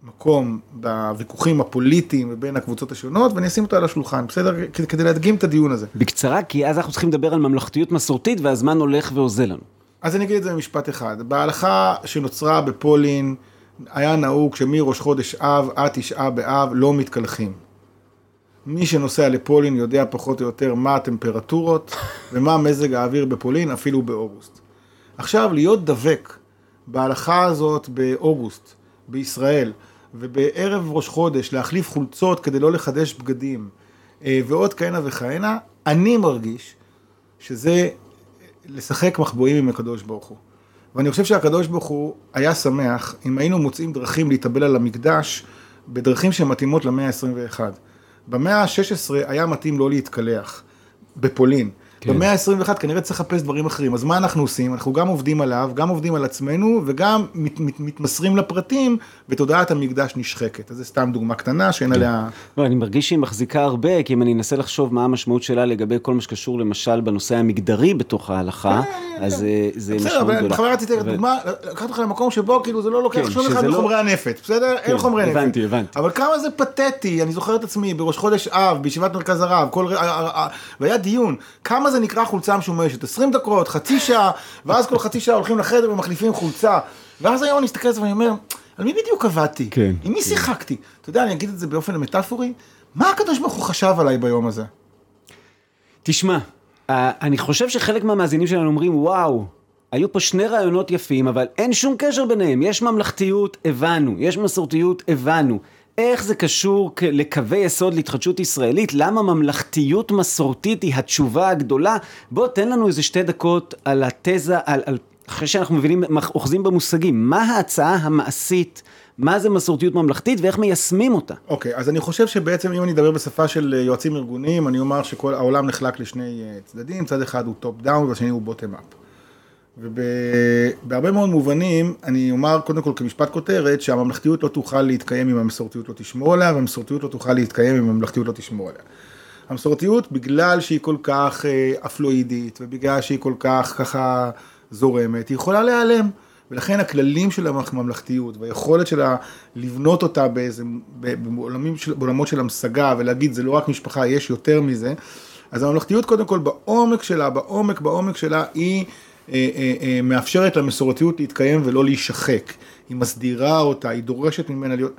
מקום בוויכוחים הפוליטיים ובין הקבוצות השונות, ואני אשים אותה על השולחן, בסדר? כדי להדגים את הדיון הזה. בקצרה, כי אז אנחנו צריכים לדבר על ממלכתיות מסורתית, והזמן הולך ואוזל לנו. אז אני אגיד את זה במשפט אחד. בהלכה שנוצרה בפולין, היה נהוג שמראש חודש אב עד תשעה באב לא מתקלחים. מי שנוסע לפולין יודע פחות או יותר מה הטמפרטורות ומה מזג האוויר בפולין, אפילו באוגוסט. עכשיו, להיות דבק בהלכה הזאת באוגוסט, בישראל, ובערב ראש חודש להחליף חולצות כדי לא לחדש בגדים, אה, ועוד כהנה וכהנה, אני מרגיש שזה לשחק מחבואים עם הקדוש ברוך הוא. ואני חושב שהקדוש ברוך הוא היה שמח אם היינו מוצאים דרכים להתאבל על המקדש בדרכים שמתאימות למאה ה-21. במאה ה-16 היה מתאים לא להתקלח, בפולין. כן. במאה ה-21 כנראה צריך לחפש דברים אחרים, אז מה אנחנו עושים? אנחנו גם עובדים עליו, גם עובדים על עצמנו, וגם מת, מת, מתמסרים לפרטים, ותודעת המקדש נשחקת. אז זה סתם דוגמה קטנה שאין כן. עליה... לא, אני מרגיש שהיא מחזיקה הרבה, כי אם אני אנסה לחשוב מה המשמעות שלה לגבי כל מה שקשור למשל בנושא המגדרי בתוך ההלכה, כן, אז כן. זה משמעות גדולה. בסדר, בכוונה רציתי לתת דוגמה, לקחת אותך למקום שבו כאילו זה לא לוקח שום אחד לא- מחומרי הנפת, בסדר? אין חומרי נפת. הבנתי, הבנתי. אבל כמה זה פתטי, אני זוכר את עצמי, בראש חודש אב, בישיבת מרכז הרב, והיה דיון, כמה זה נקרא חולצה משומשת, 20 דקות, חצי שעה, ואז כל חצי שעה הולכים לחדר ומחליפים חולצה. ואז היום אני מסתכל על זה ואני אומר, על מי בדיוק עבדתי? כן. עם מי שיחקתי? אתה יודע, אני אגיד את זה באופן מטאפורי, מה הקדוש ברוך הוא חשב עליי ביום הזה? תשמע, אה, אני חושב שחלק מהמאזינים שלנו אומרים, וואו, היו פה שני רעיונות יפים, אבל אין שום קשר ביניהם. יש ממלכתיות, הבנו. יש מסורתיות, הבנו. איך זה קשור לקווי יסוד להתחדשות ישראלית? למה ממלכתיות מסורתית היא התשובה הגדולה? בוא תן לנו איזה שתי דקות על התזה, על, על, אחרי שאנחנו מבינים, אוחזים במושגים, מה ההצעה המעשית? מה זה מסורתיות ממלכתית ואיך מיישמים אותה? אוקיי, okay, אז אני חושב שבעצם אם אני אדבר בשפה של אה, יועצים ארגוניים, אני אומר שכל העולם נחלק לשני אה, צדדים, צד אחד הוא top down והשני הוא bottom up. ובהרבה מאוד מובנים, אני אומר קודם כל כמשפט כותרת, שהממלכתיות לא תוכל להתקיים אם המסורתיות לא תשמור עליה, והמסורתיות לא תוכל להתקיים אם הממלכתיות לא תשמור עליה. המסורתיות, בגלל שהיא כל כך אה, פלואידית, ובגלל שהיא כל כך ככה זורמת, היא יכולה להיעלם. ולכן הכללים של הממלכתיות והיכולת שלה לבנות אותה באיזה, בעולמים של, בעולמות של המשגה ולהגיד זה לא רק משפחה, יש יותר מזה, אז הממלכתיות קודם כל בעומק שלה, בעומק, בעומק שלה היא מאפשרת למסורתיות להתקיים ולא להישחק. היא מסדירה אותה, היא דורשת ממנה להיות...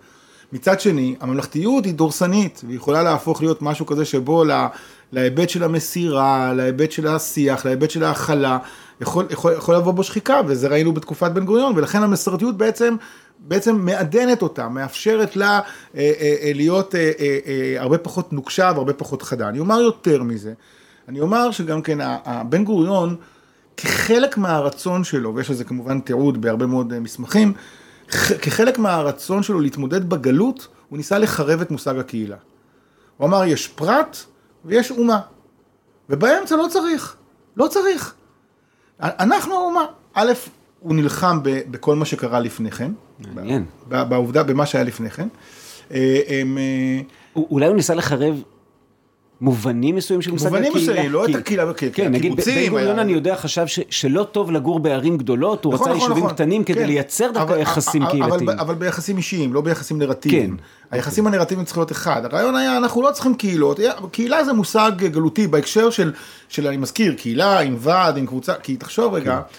מצד שני, הממלכתיות היא דורסנית, והיא יכולה להפוך להיות משהו כזה שבו לה, להיבט של המסירה, להיבט של השיח, להיבט של ההכלה, יכול, יכול, יכול לבוא בו שחיקה, וזה ראינו בתקופת בן גוריון, ולכן המסורתיות בעצם, בעצם מעדנת אותה, מאפשרת לה אה, אה, אה, להיות אה, אה, אה, הרבה פחות נוקשה והרבה פחות חדה. אני אומר יותר מזה, אני אומר שגם כן, בן גוריון, כחלק מהרצון שלו, ויש לזה כמובן תיעוד בהרבה מאוד אה, מסמכים, כחלק מהרצון שלו להתמודד בגלות, הוא ניסה לחרב את מושג הקהילה. הוא אמר, יש פרט ויש אומה, ובאמצע לא צריך, לא צריך. אנחנו האומה, א', הוא נלחם בכל מה שקרה לפני כן, מעניין, בעובדה, במה שהיה לפני כן. אה, אה, אולי הוא ניסה לחרב מובנים מסוימים של מושג הקהילה. מובנים מסוימים, לא את הקהילה, כן, נגיד בן גוריון אני יודע חשב שלא טוב לגור בערים גדולות, הוא נכון, רצה נכון, יישובים נכון. קטנים כדי כן. לייצר דווקא יחסים קהילתיים. אבל ביחסים אישיים, לא ביחסים נרטיביים. כן. היחסים הנרטיביים צריכים להיות אחד. הרעיון היה, אנחנו לא צריכים קהילות, קהילה זה מושג גלותי בהקשר של, אני מזכיר, קהילה עם ועד, עם קבוצה, כי תחשוב רגע. כן.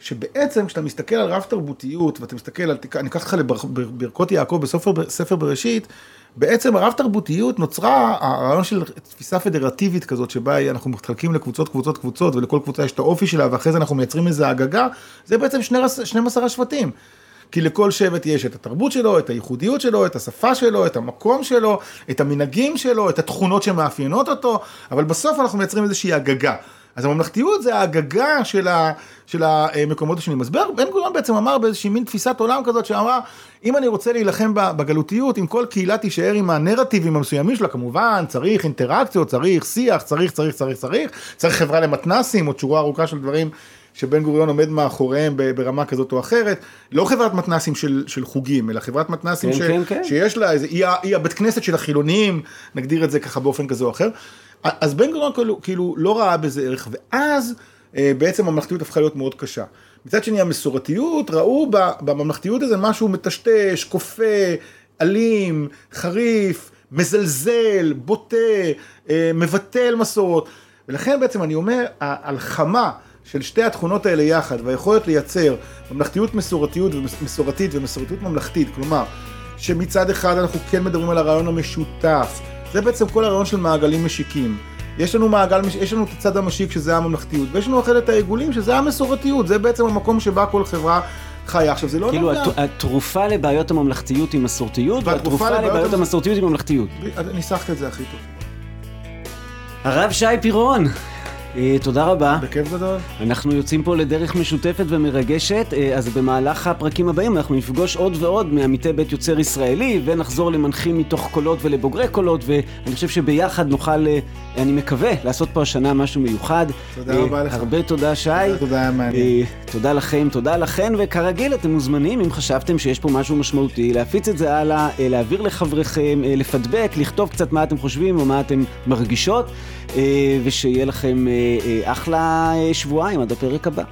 שבעצם כשאתה מסתכל על רב תרבותיות ואתה מסתכל על, אני אקח אותך לברכות יעקב בספר בראשית, בעצם הרב תרבותיות נוצרה, הרעיון של תפיסה פדרטיבית כזאת, שבה אנחנו מתחלקים לקבוצות, קבוצות, קבוצות, ולכל קבוצה יש את האופי שלה, ואחרי זה אנחנו מייצרים איזה הגגה, זה בעצם 12 השבטים. כי לכל שבט יש את התרבות שלו, את הייחודיות שלו, את השפה שלו, את המקום שלו, את המנהגים שלו, את התכונות שמאפיינות אותו, אבל בסוף אנחנו מייצרים איזושהי הגגה. אז הממלכתיות זה ההגגה של, ה, של המקומות השונים. אז בן גוריון בעצם אמר באיזושהי מין תפיסת עולם כזאת שאמרה, אם אני רוצה להילחם בגלותיות, אם כל קהילה תישאר עם הנרטיבים המסוימים שלה, כמובן צריך אינטראקציות, צריך שיח, צריך, צריך, צריך, צריך, צריך חברה למתנסים, עוד שורה ארוכה של דברים. שבן גוריון עומד מאחוריהם ברמה כזאת או אחרת, לא חברת מתנסים של, של חוגים, אלא חברת מתנסים כן, ש, כן, כן. שיש לה איזה, היא, היא הבית כנסת של החילונים, נגדיר את זה ככה באופן כזה או אחר. אז בן גוריון כאילו, כאילו לא ראה בזה ערך, ואז אה, בעצם הממלכתיות הפכה להיות מאוד קשה. מצד שני המסורתיות, ראו בממלכתיות הזה משהו מטשטש, כופה, אלים, חריף, מזלזל, בוטה, אה, מבטל מסורות. ולכן בעצם אני אומר, ההלחמה של שתי התכונות האלה יחד, והיכולת לייצר ממלכתיות מסורתיות ומסורתית ומסורתיות ממלכתית, כלומר, שמצד אחד אנחנו כן מדברים על הרעיון המשותף, זה בעצם כל הרעיון של מעגלים משיקים. יש לנו מעגל, יש לנו את הצד המשיק שזה הממלכתיות, ויש לנו אחרת את העיגולים שזה המסורתיות, זה בעצם המקום שבה כל חברה חיה. עכשיו זה לא כאילו נוגע. כאילו התרופה לבעיות הממלכתיות היא מסורתיות, והתרופה לבעיות, לבעיות המסורתיות היא ממלכתיות. ניסחת את זה הכי טוב. הרב שי פירון. אה, תודה רבה. בכיף גדול. אנחנו יוצאים פה לדרך משותפת ומרגשת, אה, אז במהלך הפרקים הבאים אנחנו נפגוש עוד ועוד מעמיתי בית יוצר ישראלי, ונחזור למנחים מתוך קולות ולבוגרי קולות, ואני חושב שביחד נוכל, אה, אני מקווה, לעשות פה השנה משהו מיוחד. תודה רבה לך. הרבה תודה, שי. תודה, תודה, מעניין. תודה לכם, תודה לכן, וכרגיל אתם מוזמנים, אם חשבתם שיש פה משהו משמעותי, להפיץ את זה הלאה, להעביר לחבריכם, לפדבק, לכתוב קצת מה אתם חושבים או מה אתם מרגישות, ושיהיה לכם... אחלה שבועיים עד הפרק הבא.